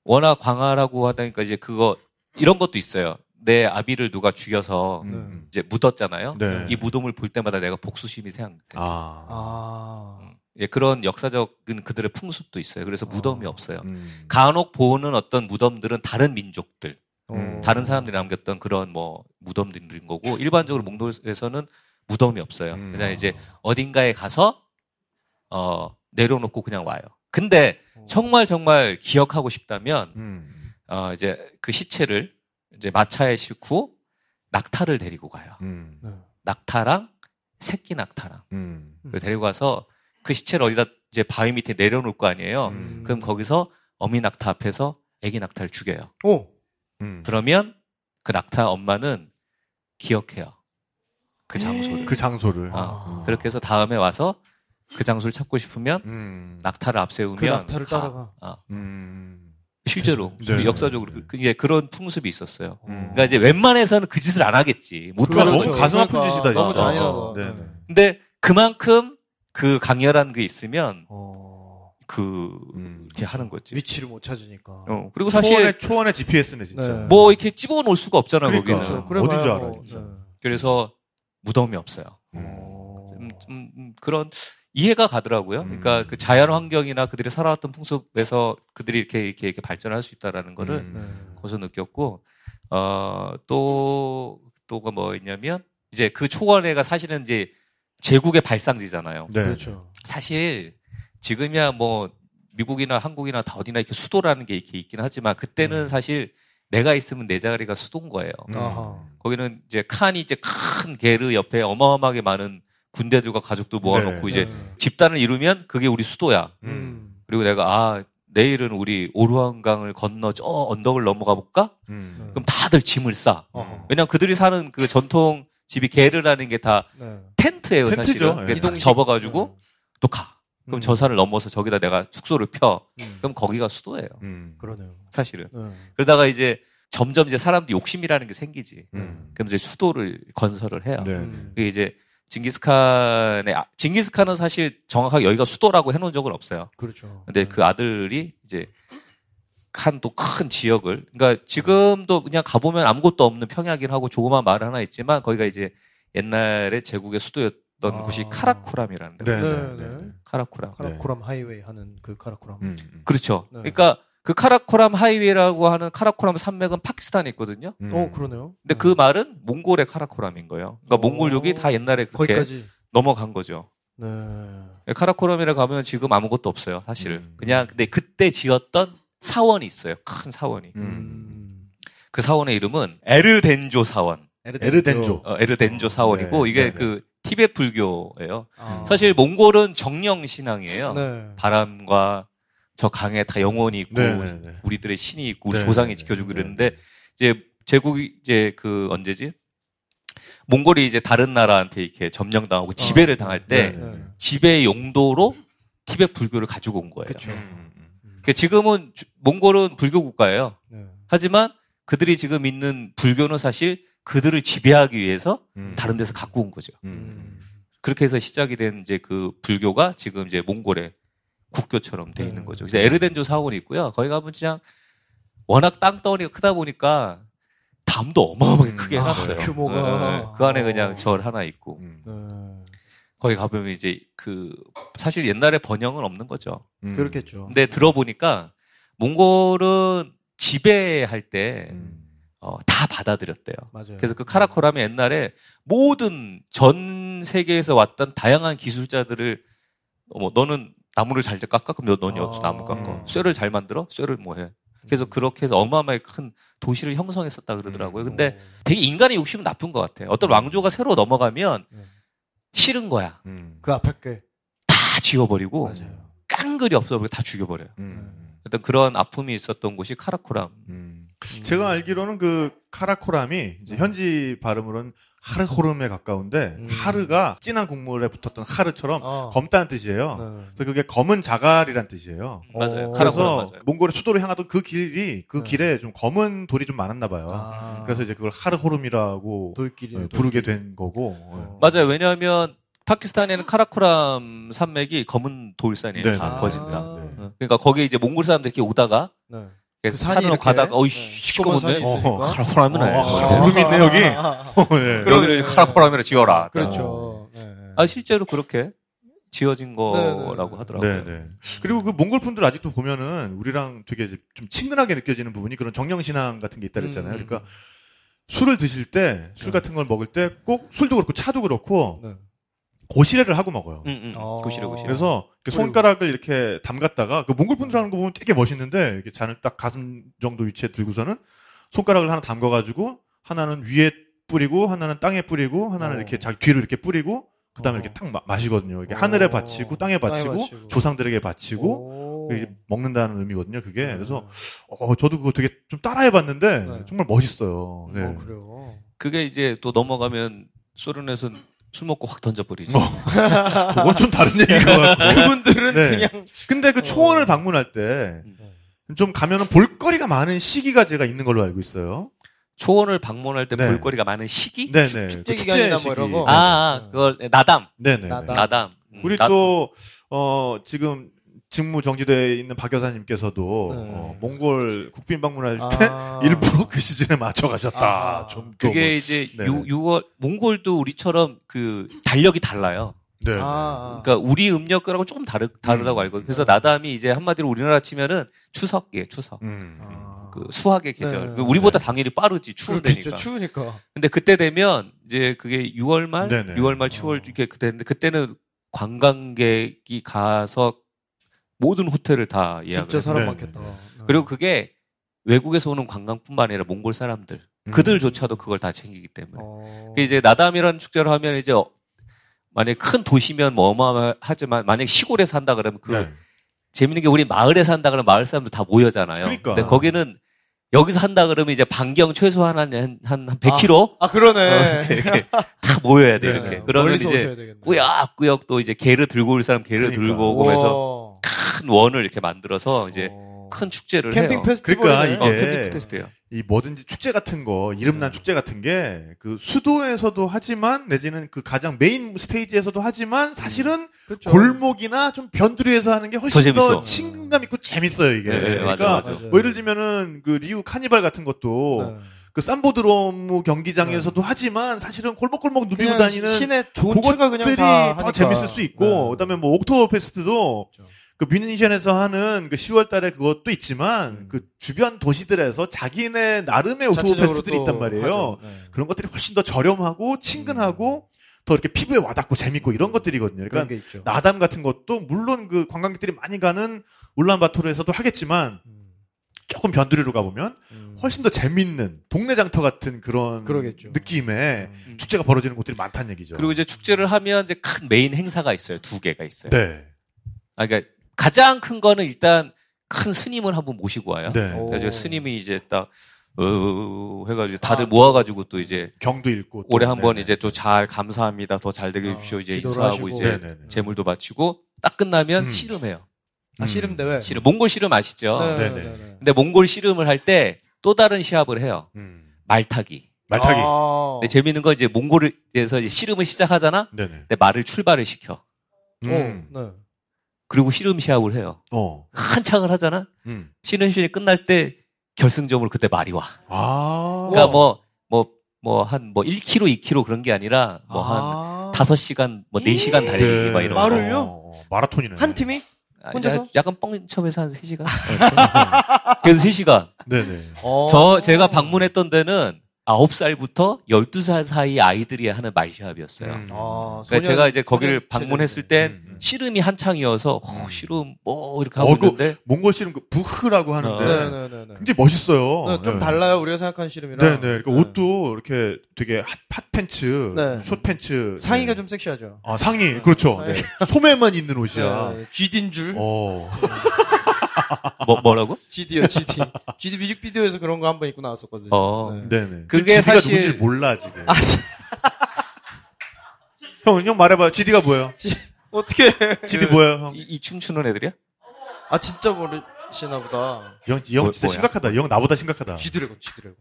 워낙 광활하고 하다니까 이제 그거 이런 것도 있어요. 내 아비를 누가 죽여서 음. 이제 묻었잖아요. 네. 이 무덤을 볼 때마다 내가 복수심이 생각. 아. 아. 음. 예, 그런 역사적인 그들의 풍습도 있어요. 그래서 무덤이 아. 없어요. 음. 간혹 보는 어떤 무덤들은 다른 민족들, 음. 어. 다른 사람들이 남겼던 그런 뭐 무덤들인 거고 일반적으로 몽골에서는 무덤이 없어요. 음. 그냥 이제 어딘가에 가서 어 내려놓고 그냥 와요. 근데 정말 정말 기억하고 싶다면 음. 어 이제 그 시체를 이제 마차에 싣고 낙타를 데리고 가요. 음. 네. 낙타랑 새끼 낙타랑 음. 데리고 가서 그 시체를 어디다 이제 바위 밑에 내려놓을 거 아니에요. 음. 그럼 거기서 어미 낙타 앞에서 애기 낙타를 죽여요. 오. 음. 그러면 그 낙타 엄마는 기억해요. 그 장소를. 그 장소를. 어, 그렇게 해서 다음에 와서 그 장소를 찾고 싶으면 음. 낙타를 앞세우면 그 낙타를 가. 따라가. 어, 음. 실제로 네. 역사적으로 그- 그게 그런 풍습이 있었어요. 음. 그러니까 이제 웬만해서는 그 짓을 안 하겠지. 못 그러니까 하는 너무. 가슴 아픈 짓이다, 너무. 잔인하다. 어, 네. 네. 근데 그만큼 그 강렬한 게 있으면 어. 그 음. 이렇게 하는 거지. 위치를 못 찾으니까. 어, 그리고 사실 초원의 초원의 GPS네 진짜. 네. 뭐 이렇게 집어 놓을 수가 없잖아 그러니까. 거기는. 그래 어딘 줄 알아요, 뭐. 네. 그래서 무덤이 없어요. 음. 어. 음, 음, 음, 그런 이해가 가더라고요. 음. 그러니까 그 자연 환경이나 그들이 살아왔던 풍습에서 그들이 이렇게 이렇게, 이렇게 발전할 수 있다라는 거를 음. 네. 거기서 느꼈고 어또 또가 뭐 있냐면 이제 그 초원회가 사실은 이제 제국의 발상지잖아요. 네. 그렇죠. 사실 지금이야 뭐 미국이나 한국이나 다 어디나 이렇게 수도라는 게 이렇게 있긴 하지만 그때는 음. 사실 내가 있으면 내 자리가 수도인 거예요. 음. 아하. 거기는 이제 칸이 이제 큰 게르 옆에 어마어마하게 많은 군대들과 가족들 모아놓고 네. 이제 네. 집단을 이루면 그게 우리 수도야. 음. 음. 그리고 내가 아 내일은 우리 오르한강을 건너 저 언덕을 넘어가 볼까? 음. 그럼 다들 짐을 싸. 어허. 왜냐면 그들이 사는 그 전통 집이 게르라는 게다 네. 텐트예요, 텐트죠. 사실은. 예. 그게 딱. 접어가지고 또 가. 그럼 음. 저 산을 넘어서 저기다 내가 숙소를 펴. 음. 그럼 거기가 수도예요, 음. 그러네요. 사실은. 네. 그러다가 이제 점점 이제 사람들이 욕심이라는 게 생기지. 음. 그럼 이제 수도를 건설을 해요. 네. 음. 그게 이제 징기스칸의 아- 징기스칸은 사실 정확하게 여기가 수도라고 해놓은 적은 없어요. 그렇죠. 근데 네. 그 아들이 이제 한또큰 지역을 그러니까 지금도 그냥 가보면 아무것도 없는 평야긴 하고 조그만 마을 하나 있지만 거기가 이제 옛날에 제국의 수도였던 아. 곳이 카라코람이라는 데가 네. 있어요. 네, 네. 네. 카라코람. 카라코람 하이웨이 하는 그 카라코람. 음. 음. 그렇죠. 네. 그러니까 그 카라코람 하이웨이라고 하는 카라코람 산맥은 파키스탄에 있거든요. 음. 어, 그러네요. 근데 그 말은 몽골의 카라코람인 거예요. 그러니까 오. 몽골족이 다 옛날에 그렇게 거기까지. 넘어간 거죠. 네. 카라코럼이라 가면 지금 아무것도 없어요, 사실. 음. 그냥 근데 그때 지었던 사원이 있어요. 큰 사원이. 음. 음. 그 사원의 이름은 에르덴조 사원. 에르덴조. 어, 에르덴조 사원이고 네, 이게 네, 네. 그 티베트 불교예요. 아. 사실 몽골은 정령 신앙이에요. 네. 바람과 저 강에 다 영혼이 있고 네, 네, 네. 우리들의 신이 있고 우리 네, 조상이 네, 지켜주고 네, 이러는데 네. 이제 제국이 이제 그 언제지? 몽골이 이제 다른 나라한테 이렇게 점령당하고 지배를 당할 때 네, 네. 지배 용도로 티베트 불교를 가지고 온 거예요. 그쵸. 음. 그러니까 지금은 주- 몽골은 불교 국가예요. 네. 하지만 그들이 지금 있는 불교는 사실 그들을 지배하기 위해서 음. 다른 데서 갖고 온 거죠. 음. 그렇게 해서 시작이 된 이제 그 불교가 지금 이제 몽골의 국교처럼 돼 네. 있는 거죠. 그래서 에르덴조 사원이 있고요. 거기 가면 그냥 워낙 땅덩어리가 크다 보니까 담도 어마어마하게 음. 크게 아, 해놨어요. 규모가. 네, 네. 그 안에 그냥 절 하나 있고 음. 네. 거기 가보면 이제 그 사실 옛날에 번영은 없는 거죠. 음. 그렇겠죠. 근데 들어보니까 몽골은 지배할 때 음. 어, 다 받아들였대요. 맞아요. 그래서 그 카라코람이 옛날에 모든 전 세계에서 왔던 다양한 기술자들을 어머 너는 나무를 잘 깎아 그럼 너는 아. 여기서 나무 깎아 음. 쇠를 잘 만들어 쇠를 뭐 해 그래서 그렇게 해서 어마어마하게 큰 도시를 형성했었다 그러더라고요. 근데 되게 인간의 욕심은 나쁜 것 같아요. 어떤 왕조가 새로 넘어가면 음. 싫은 거야. 음. 그 앞에 게다 지워버리고 맞아요. 깡글이 없어버리고 다 죽여버려요. 음. 어떤 그런 아픔이 있었던 곳이 카라코람. 음. 제가 알기로는 그 카라코람이 이제 현지 발음으로는 하르호름에 가까운데 음. 하르가 진한 국물에 붙었던 하르처럼 어. 검다는 뜻이에요. 네. 그래서 그게 검은 자갈이란 뜻이에요. 맞아요. 어. 카라코람 그래서 맞아요. 몽골의 수도로 향하던 그 길이 그 네. 길에 좀 검은 돌이 좀 많았나 봐요. 아. 그래서 이제 그걸 하르호름이라고 돌길이 네, 부르게 된 거고. 어. 맞아요. 왜냐하면 파키스탄에는 카라코람 산맥이 검은 돌산이에요. 네, 다 네. 거진다. 아. 어. 그러니까 거기 이제 몽골 사람들이 이렇게 오다가 네. 그래서 산으로? 가다가 어이 네. 시꺼먼데 산이 있으니까. 어, 카라코람이네. 어, 있네 여기. 어, 예. 여기를 카라코람이라 지어라. 그렇죠. 네, 네. 아 실제로 그렇게 지어진 거라고 하더라고요. 네, 네. 그리고 그 몽골 분들 아직도 보면은 우리랑 되게 좀 친근하게 느껴지는 부분이 그런 정령 신앙 같은 게 있다 그랬잖아요. 음. 그러니까 술을 드실 때, 술 네. 같은 걸 먹을 때 꼭 술도 그렇고 차도 그렇고 네. 고시래를 하고 먹어요. 응, 응. 어. 구시래 구시래. 그래서 이렇게 그리고- 손가락을 이렇게 담갔다가 그 몽골 분들 하는 거 보면 되게 멋있는데 이렇게 잔을 딱 가슴 정도 위치에 들고서는 손가락을 하나 담가가지고 하나는 위에 뿌리고 하나는 땅에 뿌리고 하나는 어. 이렇게 자기 뒤를 이렇게 뿌리고 그다음에 어. 이렇게 탁 마, 마시거든요. 이렇게 어. 하늘에 바치고 땅에 땅에 바치고, 바치고. 조상들에게 바치고 오. 이게 먹는다는 의미거든요. 그게 네. 그래서 어 저도 그거 되게 좀 따라해봤는데 네. 정말 멋있어요. 네. 어, 그래요. 그게 이제 또 넘어가면 소련에서 술 먹고 확 던져버리지. 어. 그건 좀 다른 얘기인 것 같고. 그분들은 네. 그냥 근데 그 초원을 방문할 때좀 음. 가면은 볼거리가 많은 시기가 제가 있는 걸로 알고 있어요. 초원을 방문할 때 네. 볼거리가 많은 시기? 네네. 축제 그 기간이나 시기. 뭐 이런 거? 아, 아, 그걸 나담. 네네. 나담. 나담. 음, 우리 나- 또, 어, 지금 직무 정지되어 있는 박 여사님께서도, 네. 어, 몽골 국빈 방문할 때 아. 일부러 그 시즌에 맞춰 가셨다. 아하. 좀또 그게 뭐- 이제 네. 유, 6월 몽골도 우리처럼 그 달력이 달라요. 네. 아. 그러니까 우리 음력거라고 조금 다르 다르다고 음. 알거든요. 그래서 나담이 이제 한마디로 우리나라 치면은 추석이에요. 추석. 음. 아. 그 수학의 계절. 네. 그 우리보다 당연히 빠르지 추운데니까. 추우니까. 근데 그때 되면 이제 그게 6월 말, 네네. 6월 말, 7월 어. 이렇게 그때인데 그때는 관광객이 가서 모든 호텔을 다 예약을 진짜. 사람 네, 많겠다. 네, 네. 그리고 그게 외국에서 오는 관광뿐만 아니라 몽골 사람들 음. 그들조차도 그걸 다 챙기기 때문에 어. 그 이제 나담이라는 축제를 하면 이제 어, 만약 큰 도시면 뭐 어마어마하지만 만약 시골에 산다 그러면 그 네. 재밌는 게 우리 마을에 산다 그러면 마을 사람들 다 모여잖아요. 그러니까. 근데 거기는 여기서 한다 그러면 이제 반경 최소한 한, 한, 한 100km? 아 그러네. 어, 이렇게, 이렇게 다 모여야 돼, 네. 이렇게. 그러면 이제. 꾸역꾸역 또 이제 게르 들고 올 사람 게르 그러니까. 들고 오고 해서 오. 큰 원을 이렇게 만들어서 이제 어. 큰 축제를 캠핑 해요. 페스티벌. 그러니까 어, 이게 캠핑 fest예요. 이 뭐든지 축제 같은 거, 이름난 네. 축제 같은 게, 그 수도에서도 하지만, 내지는 그 가장 main stage에서도 하지만, 사실은 그렇죠. 골목이나 좀 변두리에서 하는 게 훨씬 더 더. 친근감 있고 재밌어요, 이게. 네, 네, 그러니까, 맞아, 맞아. 뭐 예를 들면은, 그 리우 카니발 같은 것도, 네. 그 삼보드로무 경기장에서도 하지만, 사실은 골목골목 누비고 그냥 다니는, 시내 좋은 차가 그냥 다 더 하니까. 재밌을 수 있고, 네. 그다음에 뭐 옥토버 페스트도 그렇죠. 그 뮌헨에서 하는 그 10월 달에 그것도 있지만 음. 그 주변 도시들에서 자기네 나름의 자체적으로 fest들이 또 있단 말이에요. 네. 그런 것들이 훨씬 더 저렴하고 친근하고 더 이렇게 피부에 와닿고 재밌고 이런 것들이거든요. 음. 그러니까. 나담 같은 것도 물론 그 관광객들이 많이 가는 울란바토르에서도 하겠지만 음. 조금 변두리로 가보면 음. 훨씬 더 재밌는 동네 장터 같은 그런 그러겠죠. 느낌의 음. 축제가 벌어지는 곳들이 많다는 얘기죠. 그리고 이제 축제를 하면 이제 큰 메인 행사가 있어요. 두 개가 있어요. 네. 아, 그러니까 가장 큰 거는 일단 큰 스님을 한번 모시고 와요. 네. 오. 그래서 스님이 이제 딱, 어, 해가지고 아. 다들 모아가지고 또 이제 경도 읽고 또. 올해 한번 네네. 이제 또 잘 감사합니다. 더 잘 되게 해주십시오. 어, 이제 인사하고 하시고. 이제 네네네. 재물도 바치고 딱 끝나면 음. 씨름해요. 아 씨름 대회. 씨름. 몽골 씨름 아시죠? 네, 네네. 네, 네. 근데 몽골 씨름을 할 때 또 다른 시합을 해요. 음. 말타기. 말타기. 아. 근데 재밌는 건 이제 몽골에서 이제 씨름을 시작하잖아? 네네. 근데 말을 출발을 시켜. 음. 어, 네. 그리고 씨름 시합을 해요. 어. 한창을 하잖아? 음. 씨름 시합이 끝날 때 결승점으로 그때 말이 와. 아. 그러니까 뭐 뭐 뭐 한뭐 1km, 2km 그런 게 아니라 뭐한 아. 5시간 뭐 4시간 달리기 네. 막 이런 말을- 거. 마를요? 어, 마라톤이네. 한 팀이? 아, 혼자서? 약간 뻥쳐면서 한 3시간. 그래서 3시간. 네네. 어. 저 제가 방문했던 데는 9살부터 12살 사이 아이들이 하는 말시합이었어요. 음. 아, 그러니까 소년- 제가 이제 거기를 방문했을. 땐 음, 음. 씨름이 한창이어서 어, 음. 씨름 뭐 이렇게 어, 하고 그 있는데 몽골 씨름 그 부흐라고 하는데 어. 네 네 네. 굉장히 멋있어요. 네, 좀 네. 달라요 우리가 생각하는 씨름이랑. 네네. 그러니까 옷도 이렇게 되게 핫, 핫 팬츠, 네. 숏 팬츠. 상의가 네. 좀 섹시하죠. 아 상의 그렇죠. 상의. 네. 소매만 있는 옷이야. 네, GD인 줄. 어. 뭐 뭐라고? GD요, GD. GD 뮤직비디오에서 그런 거 한 번 입고 나왔었거든요. 어. 네. 네네. 그게 지디가 사실- 누군지 몰라 지금. 아, 지- 형, 형 말해봐요. 지디가 뭐예요? 어떻게? 지디 뭐예요, 형? 이, 이 춤추는 애들이야? 아 진짜 모르시나 보다. 형, 이형 뭐- 진짜 뭐야? 심각하다. 이형 나보다 심각하다. G드래곤, G드래곤.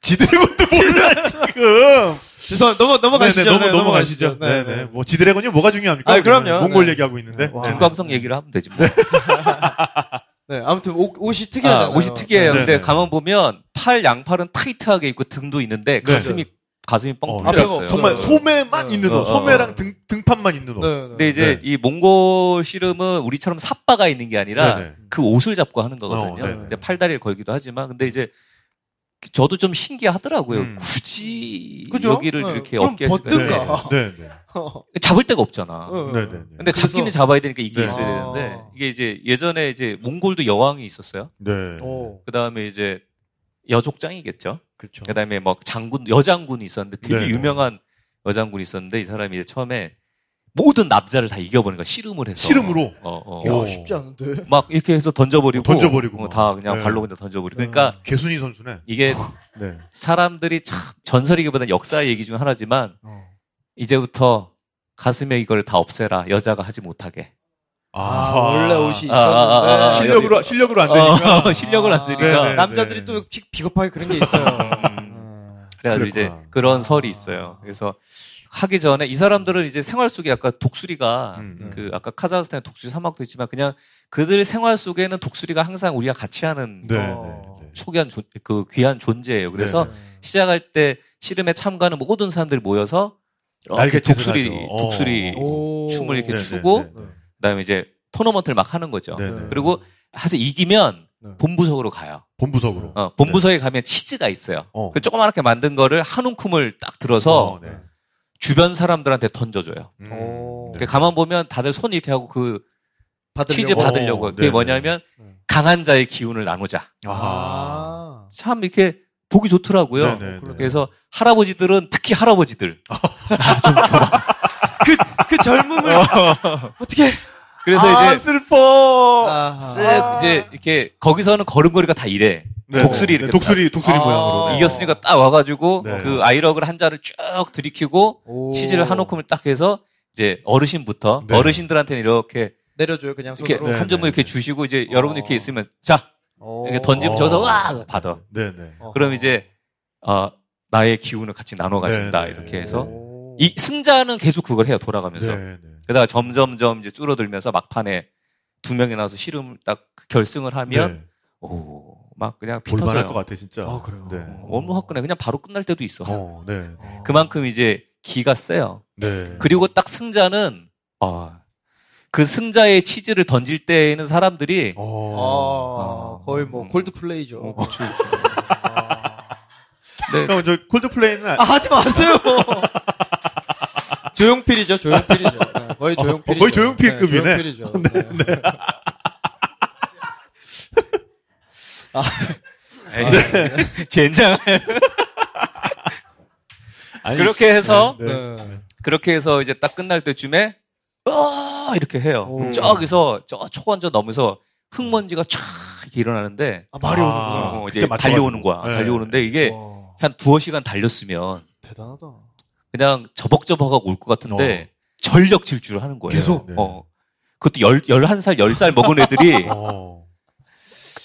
지드래곤도 몰라 지금. 죄송, 넘어 넘어가시죠. 네네, 넘어, 네, 넘어가시죠. 네, 네 네. 네. 뭐 지드래곤이 뭐가 중요합니까? 아이, 그럼요. 몽골 네. 얘기하고 있는데. 와. 네. 김광석 얘기를 하면 되지 뭐. 네, 아무튼 옷, 옷이 특이하잖아요. 아, 옷이 특이해요. 네, 근데 네. 가만 보면 팔 양팔은 타이트하게 입고 등도 있는데 네, 가슴이 가슴이 뻥 어. 없어요. 정말 소매만 네. 있는 옷, 어, 어, 소매랑 등 등판만 있는 옷. 네, 네. 근데 이제 네. 이 몽골 씨름은 우리처럼 삿바가 있는 게 아니라 네네. 그 옷을 잡고 하는 거거든요. 어, 네. 근데 팔다리를 걸기도 하지만 근데 이제 저도 좀 신기하더라고요. 음. 굳이 그죠? 여기를 네. 이렇게 그럼 어깨에 벗든가. 네, 네. 잡을 데가 없잖아. 어. 네, 네. 네. 근데 그래서- 잡기는 잡아야 되니까 이게 네. 있어야 아. 되는데 이게 이제 예전에 이제 몽골도 여왕이 있었어요. 네. 오, 그 다음에 이제 여족장이겠죠. 그렇죠. 그 다음에 뭐 장군, 여장군이 있었는데 되게. 유명한 여장군이 있었는데 이 사람이 이제 처음에 모든 남자를 다 이겨버린 거야. 씨름을 해서. 씨름으로? 어, 어. 야, 오. 쉽지 않은데. 막 이렇게 해서 던져버리고. 어, 던져버리고 어, 막. 다 그냥 네. 발로 그냥 던져버리고. 그러니까 개순이 선수네. 이게 네. 사람들이 참 전설이기보다는 역사 얘기 중 하나지만 어. 이제부터 가슴에 이걸 다 없애라. 여자가 하지 못하게. 아, 원래 옷이 아, 아, 아, 아, 있었는데. 실력으로 실력으로 안 되니까. 어, 실력을 안 되니까. 네, 네. 남자들이 네. 또 비- 비겁하게 그런 게 있어요. 음. 그래가지고 이제 그랬구나. 그런 설이 있어요. 그래서 하기 전에 이 사람들은 이제 생활 속에 아까 독수리가 음, 그 아까 카자흐스탄 독수리 사냥도 있지만 그냥 그들 생활 속에는 독수리가 항상 우리가 같이 하는 네, 어. 네, 네. 소귀한 존- 그 귀한 존재예요. 그래서 네. 시작할 때 씨름에 참가하는 모든 사람들이 모여서 이렇게 날개짓을 독수리 하죠. 어. 독수리 오. 춤을 이렇게 네, 네, 추고 네, 네. 그다음에 이제 토너먼트를 막 하는 거죠. 네, 네. 그리고 해서 이기면 네. 본부석으로 가요. 본부석으로. 어, 본부석에 가면 치즈가 있어요. 어. 그 조그맣게 만든 거를 한 움큼을 딱 들어서 어, 네. 주변 사람들한테 던져줘요. 음. 오. 그 가만 보면 다들 손 이렇게 하고 그 받으려고. 치즈 받으려고 어, 그게 네네. 뭐냐면 네. 강한 자의 기운을 나누자. 아. 아. 참 이렇게 보기 좋더라고요. 네네, 네. 그래서 할아버지들은 특히 할아버지들. 그, 그 젊음을 어떻게? 그래서 아, 이제 슬퍼. 아, 쓱 이제 이렇게 거기서는 걸음걸이가 다 이래. 네, 독수리 네, 이렇게 독수리 독수리 아. 모양으로. 네. 이겼으니까 딱 와가지고 네. 그 아이럭을 한 잔을 쭉 들이키고 오. 치즈를 한 움큼을 딱 해서 이제 어르신부터 네. 어르신들한테는 이렇게 내려줘요 그냥 이렇게 손으로. 네, 한 점을 네, 이렇게 네. 주시고 이제 어. 여러분 이렇게 있으면 자 오. 이렇게 던지면 어. 저기서 와 받아. 네, 네. 어허. 그럼 이제 어, 나의 기운을 같이 나눠 가진다. 이렇게 해서 오. 이 승자는 계속 그걸 해요 돌아가면서. 네, 네. 게다가 점점점 이제 줄어들면서 막판에 두 명이 나와서 씨름 딱 결승을 하면 네. 오 막 그냥 피 볼만할. 것 같아 진짜. 아, 그래요? 네. 어, 업무 화끈해 그냥 바로 끝날 때도 있어. 어, 네. 그만큼 이제 기가 세요. 네. 그리고 딱 승자는 아, 그 승자의 치즈를 던질 때에는 사람들이 어. 아, 거의 뭐 콜드플레이죠. 어, 그치, 네. 형, 저 콜드플레이는 아, 아, 하지 마세요. 조용필이죠, 조용필이죠. 네, 거의 어, 조용필. 어, 거의 조용필급이네. 조용필이죠. 네. 에이, 젠장. 아니, 그렇게 해서 네, 네. 네. 그렇게 해서 이제 딱 끝날 때쯤에 아 이렇게 해요. 저기서 저 초원저 넘어서 흙먼지가 쫙 이렇게 일어나는데 아, 말이 아. 오는구나. 어, 이제 그때 맞춰가지고. 달려오는 거야. 네. 달려오는데 이게 와, 한 두어 시간 달렸으면 대단하다. 그냥 저벅저벅하고 올 것 같은데 전력 질주를 하는 거예요. 계속? 네. 어. 그것도 열, 11살, 10살 먹은 애들이 어.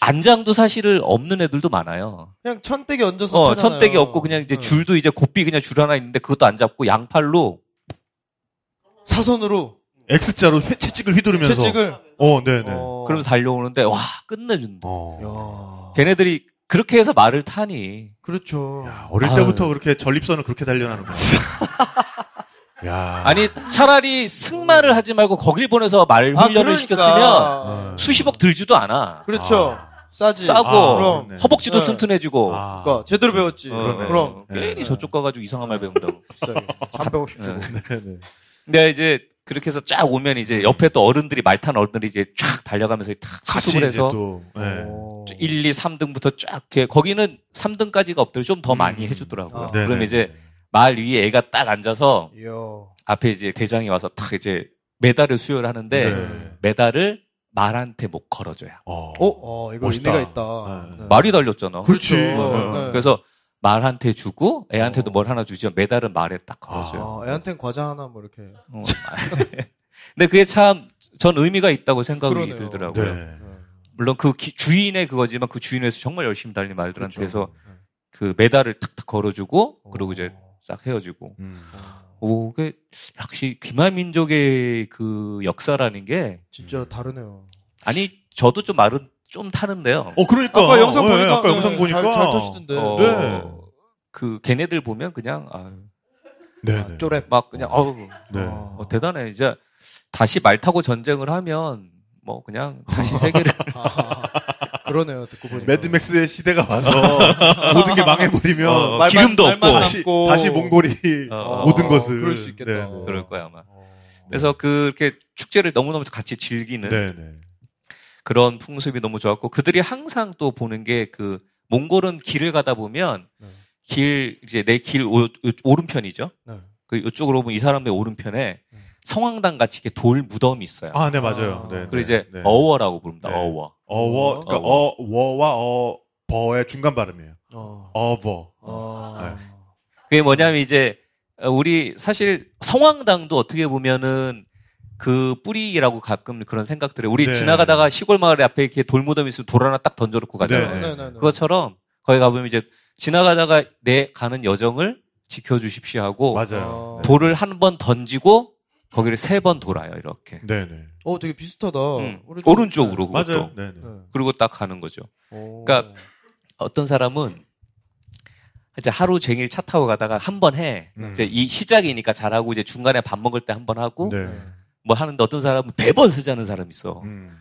안장도 사실 없는 애들도 많아요. 그냥 천대기 얹어서 어, 타잖아요. 천대기 없고 그냥 이제 네. 줄도 이제 곱비 그냥 줄 하나 있는데 그것도 안 잡고 양팔로 사선으로 X자로 채- 채찍을 휘두르면서. 채찍을. 어, 네 네. 어. 그러면서 달려오는데 와 끝내준다. 어. 야. 걔네들이 그렇게 해서 말을 타니 그렇죠. 야, 어릴 아유. 때부터 그렇게 전립선을 그렇게 단련하는구나. 야. 아니 차라리 승마를 하지 말고 거길 보내서 말 아, 훈련을 그러니까. 시켰으면 어. 수십억 들지도 않아. 그렇죠. 싸지. 싸고 아, 그럼. 네. 허벅지도 네. 튼튼해지고. 아. 그러니까 제대로 배웠지. 어, 그러네. 그럼 괜히 네. 저쪽 가가지고 이상한 말 배운다고. 비싸게 350 주고. 네네. 근데 이제 그렇게 해서 쫙 오면 이제 옆에 또 어른들이 말탄 어른들이 이제 쫙 달려가면서 탁 수습을 해서 또. 네. 어. 1, 2, 3등부터 쫙 이렇게 거기는 3등까지가 없더라고요. 좀더 음. 많이 해주더라고요. 아. 그럼 이제 말 위에 애가 딱 앉아서 이야. 앞에 이제 대장이 와서 딱 이제 메달을 수여를 하는데 네. 메달을 말한테 못 걸어줘요. 어. 어, 어, 이거 멋있다. 의미가 있다. 네. 네. 말이 달렸잖아. 그렇지. 그렇죠. 네. 네. 그래서 말한테 주고 애한테도 어. 뭘 하나 주지만 메달은 말에 딱 걸어줘요. 아, 애한테는 과자 하나 뭐 이렇게. 어. 근데 그게 참 전 의미가 있다고 생각이 그러네요. 들더라고요. 네. 물론 그 기- 주인의 그거지만 그 주인에서 정말 열심히 달린 말들한테 해서 네. 그 메달을 탁탁 걸어주고 그리고 이제 어. 싹 헤어지고. 음. 오, 그 역시 귀마 민족의 그 역사라는 게 진짜 다르네요. 아니 저도 좀 말은 좀 타는데요. 어, 그러니까. 아까 영상 네, 보니까 아까 영상 네, 보니까. 잘, 잘 타시던데. 어, 네. 그 걔네들 보면 그냥 아, 네네. 아, 쪼랩. 막 그냥 어 우 네. 어. 어, 대단해. 이제 다시 말 타고 전쟁을 하면 뭐 그냥 다시 세계를 아, 그러네요. 듣고 보니까. 매드맥스의 시대가 와서 모든 게 망해버리면 어, 말만- 기름도 말만 없고 다시, 남고. 다시 몽골이 어, 어, 모든 어, 것을. 그럴 수 있겠다. 네, 네. 그럴 거야 아마. 어. 그래서 그렇게 축제를 너무너무 같이 즐기는 네네. 그런 풍습이 너무 좋았고 그들이 항상 또 보는 게 그 몽골은 길을 가다 보면 네. 길 이제 내 길 오른편이죠. 네. 그 이쪽으로 보면 이 사람의 오른편에 네. 성황당 같이 이렇게 돌 무덤이 있어요. 아, 네, 맞아요. 아. 네, 그리고 네, 이제 네. 어워라고 부릅니다. 네. 어워. 어워, 그러니까 어, 워와 어, 버의 중간 발음이에요. 어. 어버. 어. 그게 뭐냐면 이제 우리 사실 성황당도 어떻게 보면은 그 뿌리라고 가끔 그런 생각들을 우리 네. 지나가다가 시골 마을 앞에 이렇게 돌무덤 있으면 돌 하나 딱 던져놓고 가잖아요. 네. 네, 네, 네. 그것처럼 거기 가보면 이제 지나가다가 내 가는 여정을 지켜주십시오 하고 맞아요. 어. 돌을 한 번 던지고 거기를 세 번 돌아요 이렇게. 네네. 어, 되게 비슷하다. 음, 오른쪽- 오른쪽으로 그것도. 맞아요. 네네. 네. 그리고 딱 가는 거죠. 오. 그러니까 어떤 사람은 이제 하루 종일 차 타고 가다가 한 번 해. 음. 이제 이 시작이니까 잘하고 이제 중간에 밥 먹을 때 한 번 하고 네. 뭐 하는데 어떤 사람은 매번 쓰자는 사람 있어. 음.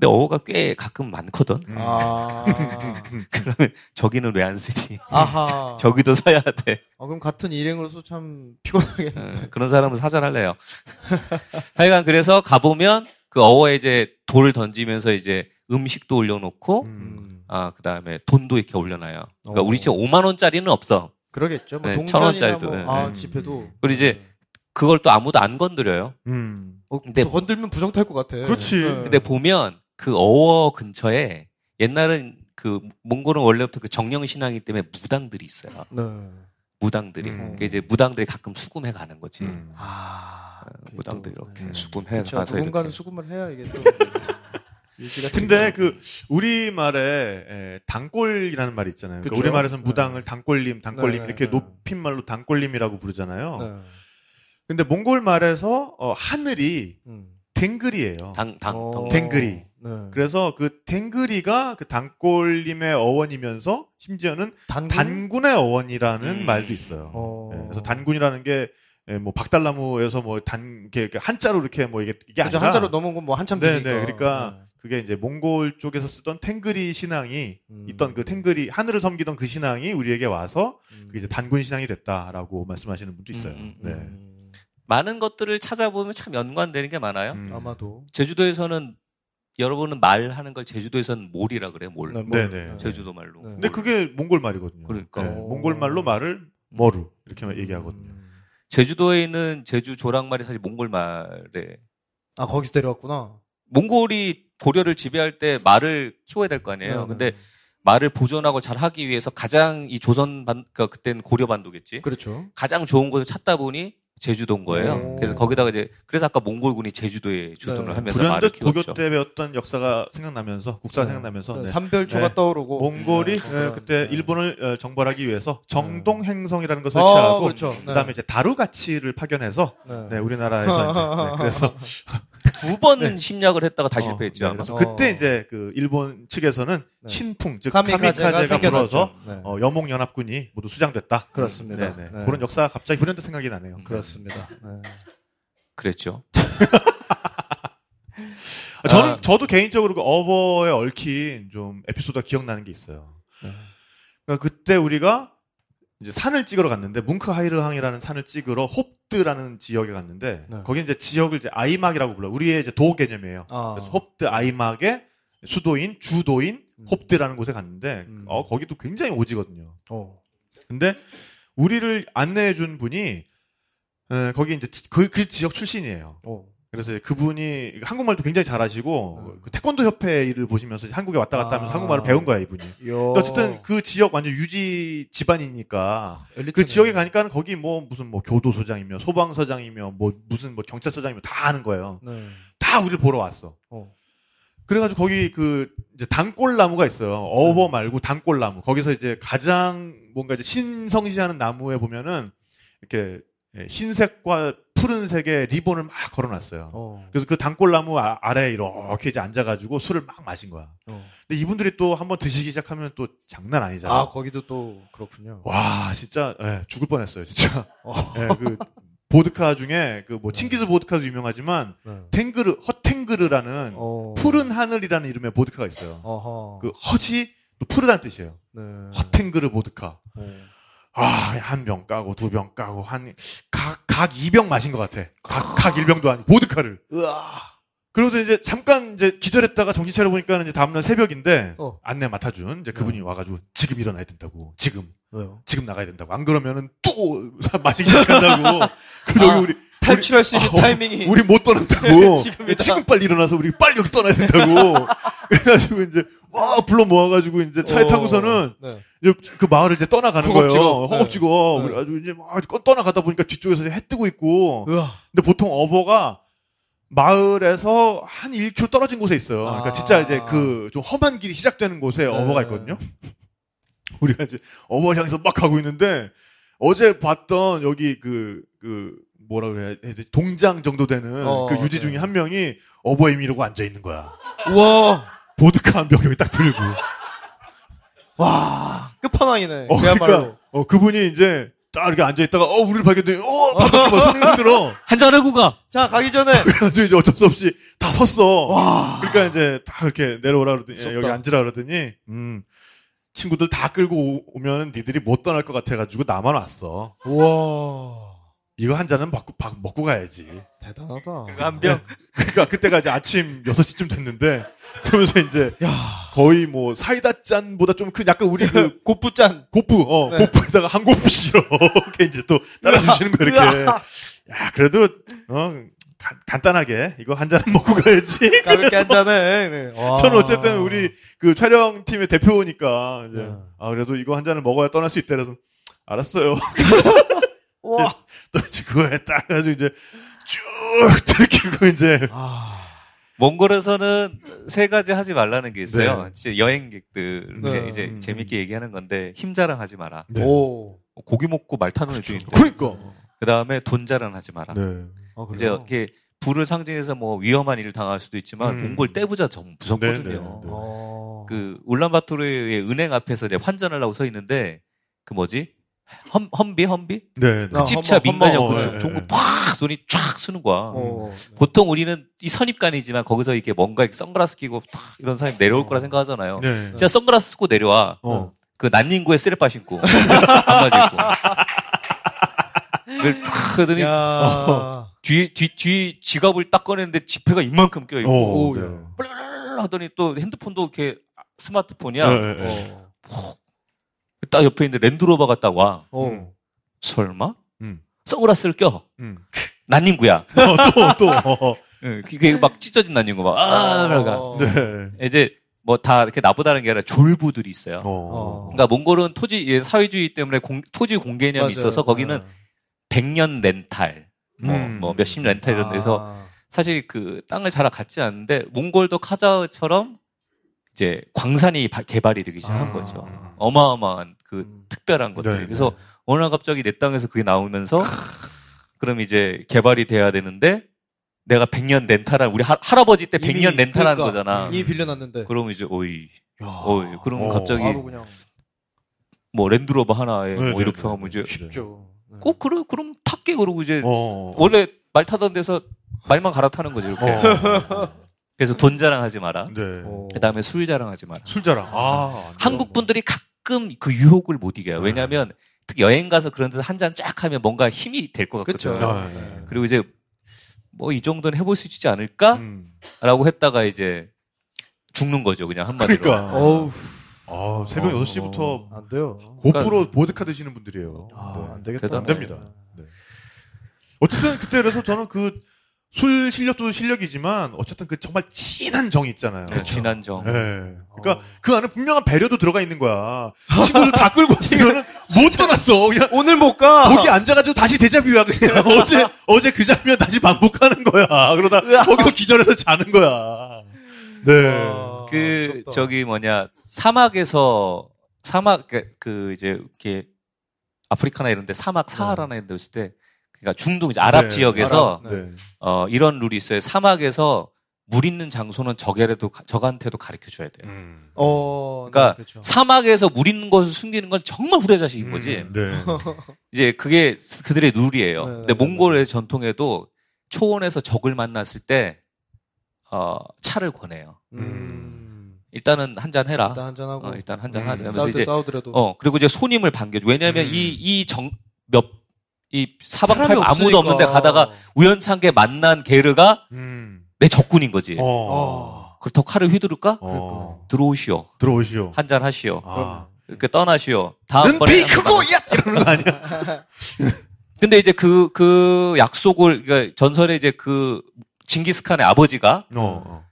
근데 어가 꽤 가끔 많거든. 음. 아. 그러면 저기는 왜 안 쓰지? 아하. 저기도 써야 돼. 어, 그럼 같은 일행으로서 참 피곤하겠네. 어, 그런 사람은 사절할래요. 하여간 그래서 가보면 그 어워에 이제 돌 던지면서 이제 음식도 올려놓고 음. 음. 아 그 다음에 돈도 이렇게 올려놔요. 그러니까 어. 우리 집에 5만 원짜리는 없어. 그러겠죠. 뭐 네, 동전이나 천 원짜리도, 뭐, 네, 아, 네. 지폐도. 그리고 이제 그걸 또 아무도 안 건드려요. 음. 어, 근데- 또 건들면 부정 탈 것 같아. 그렇지. 네. 근데 보면 그 어워 근처에 옛날은 그 몽골은 원래부터 그 정령 신앙이기 때문에 무당들이 있어요. 네. 무당들이. 음. 그게 이제 무당들이 가끔 수금해 가는 거지. 음. 아. 무당들이 또, 이렇게 네. 수금해 그렇죠. 가서 누군가는 이렇게. 수금을 해야 이게 또 근데. 그 우리 말에 에, 단골이라는 말이 있잖아요. 그러니까 그쵸? 우리 말에서는 네. 무당을 단골님, 단골님 네, 이렇게 네. 높임말로 단골님이라고 부르잖아요. 네. 근데 몽골 말에서 어, 하늘이 음. 댕글이에요. 당, 당, 어. 당. 댕글이. 네. 그래서 그 댕글이가 그 단골님의 어원이면서 심지어는 단군? 단군의 어원이라는 음. 말도 있어요. 어. 예, 그래서 단군이라는 게 뭐 박달나무에서 뭐단 이게 한자로 이렇게 뭐 이게 이게 그렇죠. 아니라 한자로 넘은 건 뭐 한참 네, 뒤니까. 네. 그러니까 그게 이제 몽골 쪽에서 쓰던 탱그리 신앙이 음. 있던 그 탱그리 하늘을 섬기던 그 신앙이 우리에게 와서 음. 그게 이제 단군 신앙이 됐다라고 말씀하시는 분도 있어요. 음, 음, 네. 음. 많은 것들을 찾아보면 참 연관되는 게 많아요. 음. 아마도. 제주도에서는 여러분은 말하는 걸 제주도에서는 몰이라 그래요. 몰. 네, 뭐, 네, 네. 제주도 말로. 네. 근데 그게 몽골 말이거든요. 그러니까. 네, 몽골 말로 말을 머루 이렇게 얘기하거든요. 음. 제주도에 있는 제주 조랑말이 사실 몽골 말에 아 거기서 데려왔구나. 몽골이 고려를 지배할 때 말을 키워야 될 거 아니에요. 네, 네. 근데 말을 보존하고 잘 하기 위해서 가장 이 조선 반, 그 그때는 고려 반도겠지. 그렇죠. 가장 좋은 곳을 찾다 보니 제주도인 거예요. 오. 그래서 거기다가 이제 그래서 아까 몽골군이 제주도에 주둔을 네. 하면서 말을 불현듯 고교 키웠죠. 때 배웠던 역사가 생각나면서 국사가 네. 생각나면서 네. 삼별초가 네. 떠오르고 몽골이 네, 그때 네. 일본을 어, 정벌하기 위해서 정동 행성이라는 것을 아, 설치하고 그렇죠. 네. 그다음에 이제 다루가치를 파견해서 네. 네, 우리나라에서 이제 네, 그래서 두 번 심략을 했다가 다 어, 실패했죠. 네. 그래서 어. 그때 이제 그 일본 측에서는 네. 신풍 즉 카미카제가. 불어서 네. 어, 여몽 연합군이 모두 수장됐다. 그렇습니다. 네, 네. 네. 그런 역사가 갑자기 불현듯 생각이 나네요. 그렇습니다. 네. 그랬죠. 아, 저는 아. 저도 개인적으로 그 어버에 얽힌 좀 에피소드가 기억나는 게 있어요. 네. 그러니까 그때 우리가 이제 산을 찍으러 갔는데 뭉크하이르항이라는 산을 찍으러 홉드라는 지역에 갔는데 네. 거기 이제 지역을 이제 아이막이라고 불러. 요 우리의 이제 도 개념이에요. 아. 그래서 홉드 아이막의 수도인 주도인 음. 홉드라는 곳에 갔는데 음. 어 거기도 굉장히 오지거든요. 어. 근데 우리를 안내해 준 분이 에, 거기 이제 지- 그, 그 지역 출신이에요. 어. 그래서 그분이 한국말도 굉장히 잘하시고 음. 그 태권도 협회 일을 보시면서 한국에 왔다 갔다 하면서 아. 한국말을 배운 거야 이분이. 요. 근데 어쨌든 그 지역 완전 유지 집안이니까 그 엘리트네. 지역에 가니까는 거기 뭐 무슨 뭐 교도소장이며 소방서장이며 뭐 무슨 뭐 경찰서장이며 다 아는 거예요. 네. 다 우리를 보러 왔어. 어. 그래가지고 거기 그 이제 단골나무가 있어요. 음. 어버 말고 단골나무. 거기서 이제 가장 뭔가 이제 신성시하는 나무에 보면은 이렇게 예, 흰색과 푸른색의 리본을 막 걸어놨어요. 어. 그래서 그 단골나무 아, 아래에 이렇게 이제 앉아가지고 술을 막 마신 거야. 어. 근데 이분들이 또 한번 드시기 시작하면 또 장난 아니잖아. 아, 거기도 또 그렇군요. 와, 진짜 예, 죽을 뻔했어요, 진짜. 어. 예, 그 보드카 중에 그 뭐 칭기즈 보드카도 유명하지만 네. 탱그르 헛탱그르라는 어. 푸른 하늘이라는 이름의 보드카가 있어요. 어허. 그 헛이 또 푸르다는 뜻이에요. 네. 헛탱그르 보드카. 어. 아, 한 병 까고 두 병 까고 한 각 각 2병 마신 것 같아. 각 각 1병도 아니 보드카를. 으아. 그러고서 이제 잠깐 이제 기절했다가 정신 차려 보니까 이제 다음날 새벽인데 어. 안내 맡아준 이제 그분이 와가지고 지금 일어나야 된다고. 지금 왜요? 지금 나가야 된다고. 안 그러면은 또 마시기 시작한다고. 그리고 여기 아, 우리 탈출할 수 있는 아, 어, 타이밍이 우리 못 떠난다고. 지금이다. 지금 빨리 일어나서 우리 빨리 여기 떠나야 된다고. 그래가지고 이제 와 불러 모아가지고 이제 차에 어. 타고서는 네. 이제 그 마을을 이제 떠나가는 허겁지겁. 거예요. 네. 허겁지겁. 네. 그래가지고 이제 막 떠나가다 보니까 뒤쪽에서 해 뜨고 있고. 으아. 근데 보통 어버가 마을에서 한 1km 떨어진 곳에 있어요. 그러니까 아. 진짜 이제 그 좀 험한 길이 시작되는 곳에 네. 어버가 있거든요. 우리가 이제 어버를 향해서 막 가고 있는데 어제 봤던 여기 그, 그, 뭐라 그래야 되지? 동장 정도 되는 어, 그 유지 네. 중에 한 명이 어버이 미루고 앉아 있는 거야. 우와. 보드카 한 병 여기 딱 들고. 와. 끝판왕이네. 어, 그야말로. 그러니까, 어, 그분이 이제 딱 이렇게 앉아 있다가, 어, 우리를 발견돼. 어, 반갑게 막 손을 흔들어. 한잔 하고 가. 자, 가기 전에. 그래가지고 이제 어쩔 수 없이 다 섰어. 와. 그러니까 이제 딱 이렇게 내려오라 그러더니, 무섭다. 여기 앉으라 그러더니, 음, 친구들 다 끌고 오- 오면 니들이 못 떠날 것 같아가지고 나만 왔어. 우와. 이거 한 잔은 먹고, 박- 먹고 가야지. 대단하다. 한 병. 그러니까 그때가 이제 아침 6시쯤 됐는데, 그러면서 이제 야. 거의 뭐 사이다 잔보다 좀 큰 약간 우리 그 고프 짠. 고프, 어, 네. 고프에다가 한 고프씩 이렇게 이제 또 따라 주시는 거예요, 이렇게. 야, 그래도, 어, 간, 간단하게 이거 한 잔 먹고 가야지. 가볍게 한 잔에. 네. 와. 저는 어쨌든 우리 그 촬영팀의 대표니까 이제 네. 아 그래도 이거 한 잔을 먹어야 떠날 수 있다 그래서 알았어요. 와. 또 그거에 딱 해가지고 이제 쭉 들키고 이제 아. 몽골에서는 세 가지 하지 말라는 게 있어요. 네. 진짜 여행객들 네. 이제, 이제 음. 재밌게 얘기하는 건데 힘 자랑하지 마라. 네. 오. 고기 먹고 말 타는 애도 있고. 그러니까 그 다음에 돈 자랑하지 마라. 네. 아, 이제 그래요? 이렇게 불을 상징해서 뭐 위험한 일을 당할 수도 있지만 음. 몽골 떼부자 정 무섭거든요. 네, 네, 네. 어. 그 울란바토르의 은행 앞에서 이제 환전을 하고 서 있는데 그 뭐지 험, 험비 험비 네. 네. 아, 집차 네, 종구 네. 팍 손이 쫙 쓰는 거야. 어. 보통 우리는 이 선입관이지만 거기서 이렇게 뭔가 이렇게 선글라스 끼고 탁 이런 사람이 내려올 거라 생각하잖아요. 네. 진짜 선글라스 쓰고 내려와. 어. 그 난닝구에 쓰레빠 신고 반바지 입고. 그걸 탁 하더니 야. 뒤, 뒤, 뒤 지갑을 딱 꺼냈는데 지폐가 이만큼 껴있고 네. 야. 블블블 하더니 또 핸드폰도 이렇게 스마트폰이야. 네, 네, 네. 어. 딱 옆에 있는데 랜드로버가 딱 와. 어. 설마? 음. 선글라스를 껴. 음. 난닝구야. 어, 또, 또. 어. 응, 그게 막 찢어진 난닝구 막, 아, 그러가. 어. 네. 이제 뭐다 이렇게 나보다는 게 아니라 졸부들이 있어요. 어. 그러니까 몽골은 토지, 예, 사회주의 때문에 공- 토지 공개념이 맞아요. 있어서 거기는 네. 100년 렌탈. 뭐, 음. 뭐 몇십 렌탈 이런 데서 아. 사실 그 땅을 잘 갖지 않는데 몽골도 카자흐처럼 이제 광산이 바- 개발이 되기 시작한 아. 거죠. 어마어마한 그 음. 특별한 것들. 네, 그래서 어느 날 갑자기 내 땅에서 그게 나오면서 그럼 이제 개발이 돼야 되는데 내가 100년 렌탈한 우리 하, 할아버지 때 100년 이미, 렌탈한 그러니까, 거잖아. 이미 빌려놨는데. 그러면 이제 어이 야. 어이 그러면 어, 갑자기 뭐 랜드로버 하나에 네, 뭐 네, 이렇게 네, 하면 이제 쉽죠. 네. 꼭 그럼 그럼 탈게 그러고 이제 어. 원래 말 타던 데서 말만 갈아타는 거지 이렇게. 어. 그래서 돈 자랑하지 마라. 네. 어. 그다음에 술 자랑하지 마라. 술 자랑. 아. 한국 분들이 가끔 그 유혹을 못 이겨요. 왜냐하면 특히 여행 가서 그런 데서 한 잔 쫙 하면 뭔가 힘이 될 것. 같거든요. 네. 네. 그리고 이제 뭐 이 정도는 해볼 수 있지 않을까라고 음. 했다가 이제 죽는 거죠 그냥 한마디로. 그러니까. 아, 새벽 어. 6시부터 안 돼요. 고프로 보드카 드시는 분들이에요. 아, 네. 안 되겠다. 대단해. 안 됩니다. 네. 어쨌든 그때 그래서 저는 그 술 실력도 실력이지만 어쨌든 그 정말 진한 정이 있잖아요. 그 진한 정. 네. 그러니까 어. 그 안에 분명한 배려도 들어가 있는 거야. 친구들 다 끌고 왔으면은 못 떠났어. 그냥 오늘 못 가. 거기 앉아가지고 다시 대자뷰야 그냥 어제 어제 그 장면 다시 반복하는 거야. 그러다 거기서 기절해서 자는 거야. 네. 아, 그 무섭다. 저기 뭐냐 사막에서 사막 그, 그 이제 이렇게 아프리카나 이런데 사막 사하라나 이런 데 있을 때 그러니까 중동 이제 아랍 네, 지역에서 아랍, 네. 어 이런 룰이 있어요. 사막에서 물 있는 장소는 적에라도 가- 적한테도 가르쳐 줘야 돼요. 음. 어, 그러니까 네, 그렇죠. 사막에서 물 있는 것을 숨기는 건 정말 후레자식인 거지. 음, 네. 이제 그게 그들의 룰이에요. 네, 근데 네, 몽골의 전통에도 초원에서 적을 만났을 때 어, 차를 권해요. 음. 일단은 한 잔 해라. 일단 한 잔 하고. 어, 일단 한잔 음, 하자. 싸우드 이제 싸우더라도. 어 그리고 이제 손님을 반겨줘. 왜냐하면 음. 이이정몇 이 사방 사람이 팔방 아무도. 없는데 가다가 우연찮게 만난 게르가 음. 내 적군인 거지. 어. 어. 그렇다고 칼을 휘두를까? 어. 들어오시오. 들어오시오. 한 잔 하시오. 아. 이렇게 떠나시오. 다음번에 눈빛 크고 야 이러는 거 아니야? 근데 이제 그, 그 약속을, 그러니까 전설에 이제 그 징기스칸의 아버지가 어.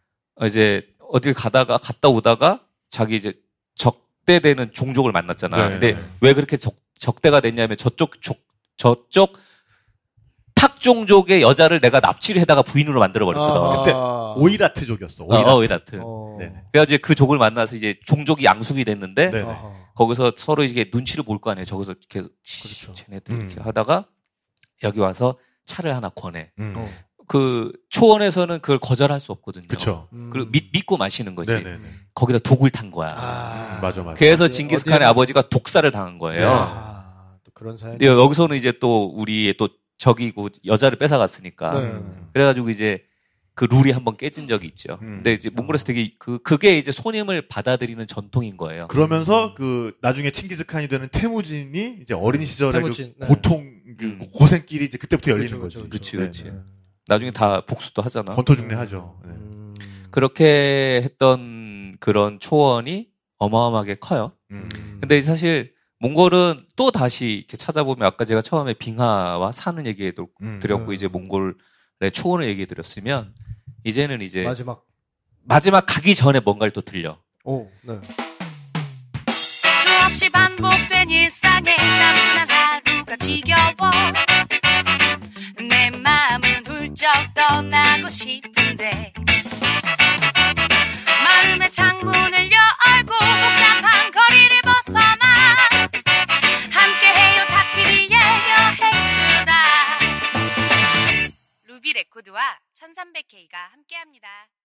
이제 어딜 가다가, 갔다 오다가 자기 이제 적대되는 종족을 만났잖아. 네. 근데 왜 그렇게 적, 적대가 됐냐면 저쪽, 족, 저쪽 탁 종족의 여자를 내가 납치를 해다가 부인으로 만들어 버렸거든. 아. 그때 오이라트족이었어. 오이라트. 어, 오이라트. 어. 네네. 그래가지고 그 족을 만나서 이제 종족이 양숙이 됐는데 네. 아하. 거기서 서로 이게 눈치를 볼 거 아니에요. 저기서 계속 그렇죠. 쟤네들 음. 이렇게 하다가 여기 와서 차를 하나 권해. 음. 어. 그 초원에서는 그걸 거절할 수 없거든요. 그쵸. 음. 그리고 믿, 믿고 마시는 거지. 네네네. 거기다 독을 탄 거야. 아. 음, 맞아, 맞아. 그래서 어디- 징기스칸의 어디에는- 아버지가 독사를 당한 거예요. 아, 또 그런 사연. 근데 여기서는 이제 또 우리의 또 적이고 여자를 뺏어갔으니까. 네. 그래가지고 이제 그 룰이 한번 깨진 적이 있죠. 음. 근데 이제 몽골에서 되게 그 그게 이제 손님을 받아들이는 전통인 거예요. 그러면서 그 나중에 칭기즈칸이 되는 태무진이 이제 어린 시절의 태무진, 그 네. 고통 그 음. 고생길이 이제 그때부터 열리는 그렇죠, 거지. 그렇죠, 그치, 네, 그치. 네. 나중에 다 복수도 하잖아. 권토 중례 하죠. 네. 음. 그렇게 했던 그런 초원이 어마어마하게 커요. 음. 근데 사실 몽골은 또 다시 이렇게 찾아보면 아까 제가 처음에 빙하와 산을 얘기해 음. 드렸고 음. 이제 몽골의 초원을 얘기해 드렸으면 이제는 이제 마지막. 마지막 가기 전에 뭔가를 또 들려. 오, 네. 수없이 반복된 일상에 나른한 하루가 지겨워 내 훌쩍 떠나고 싶은데 마음의 창문을 열고 복잡한 거리를 벗어나 함께해요 탁피디의 여행수다 루비 레코드와 1300K가 함께합니다.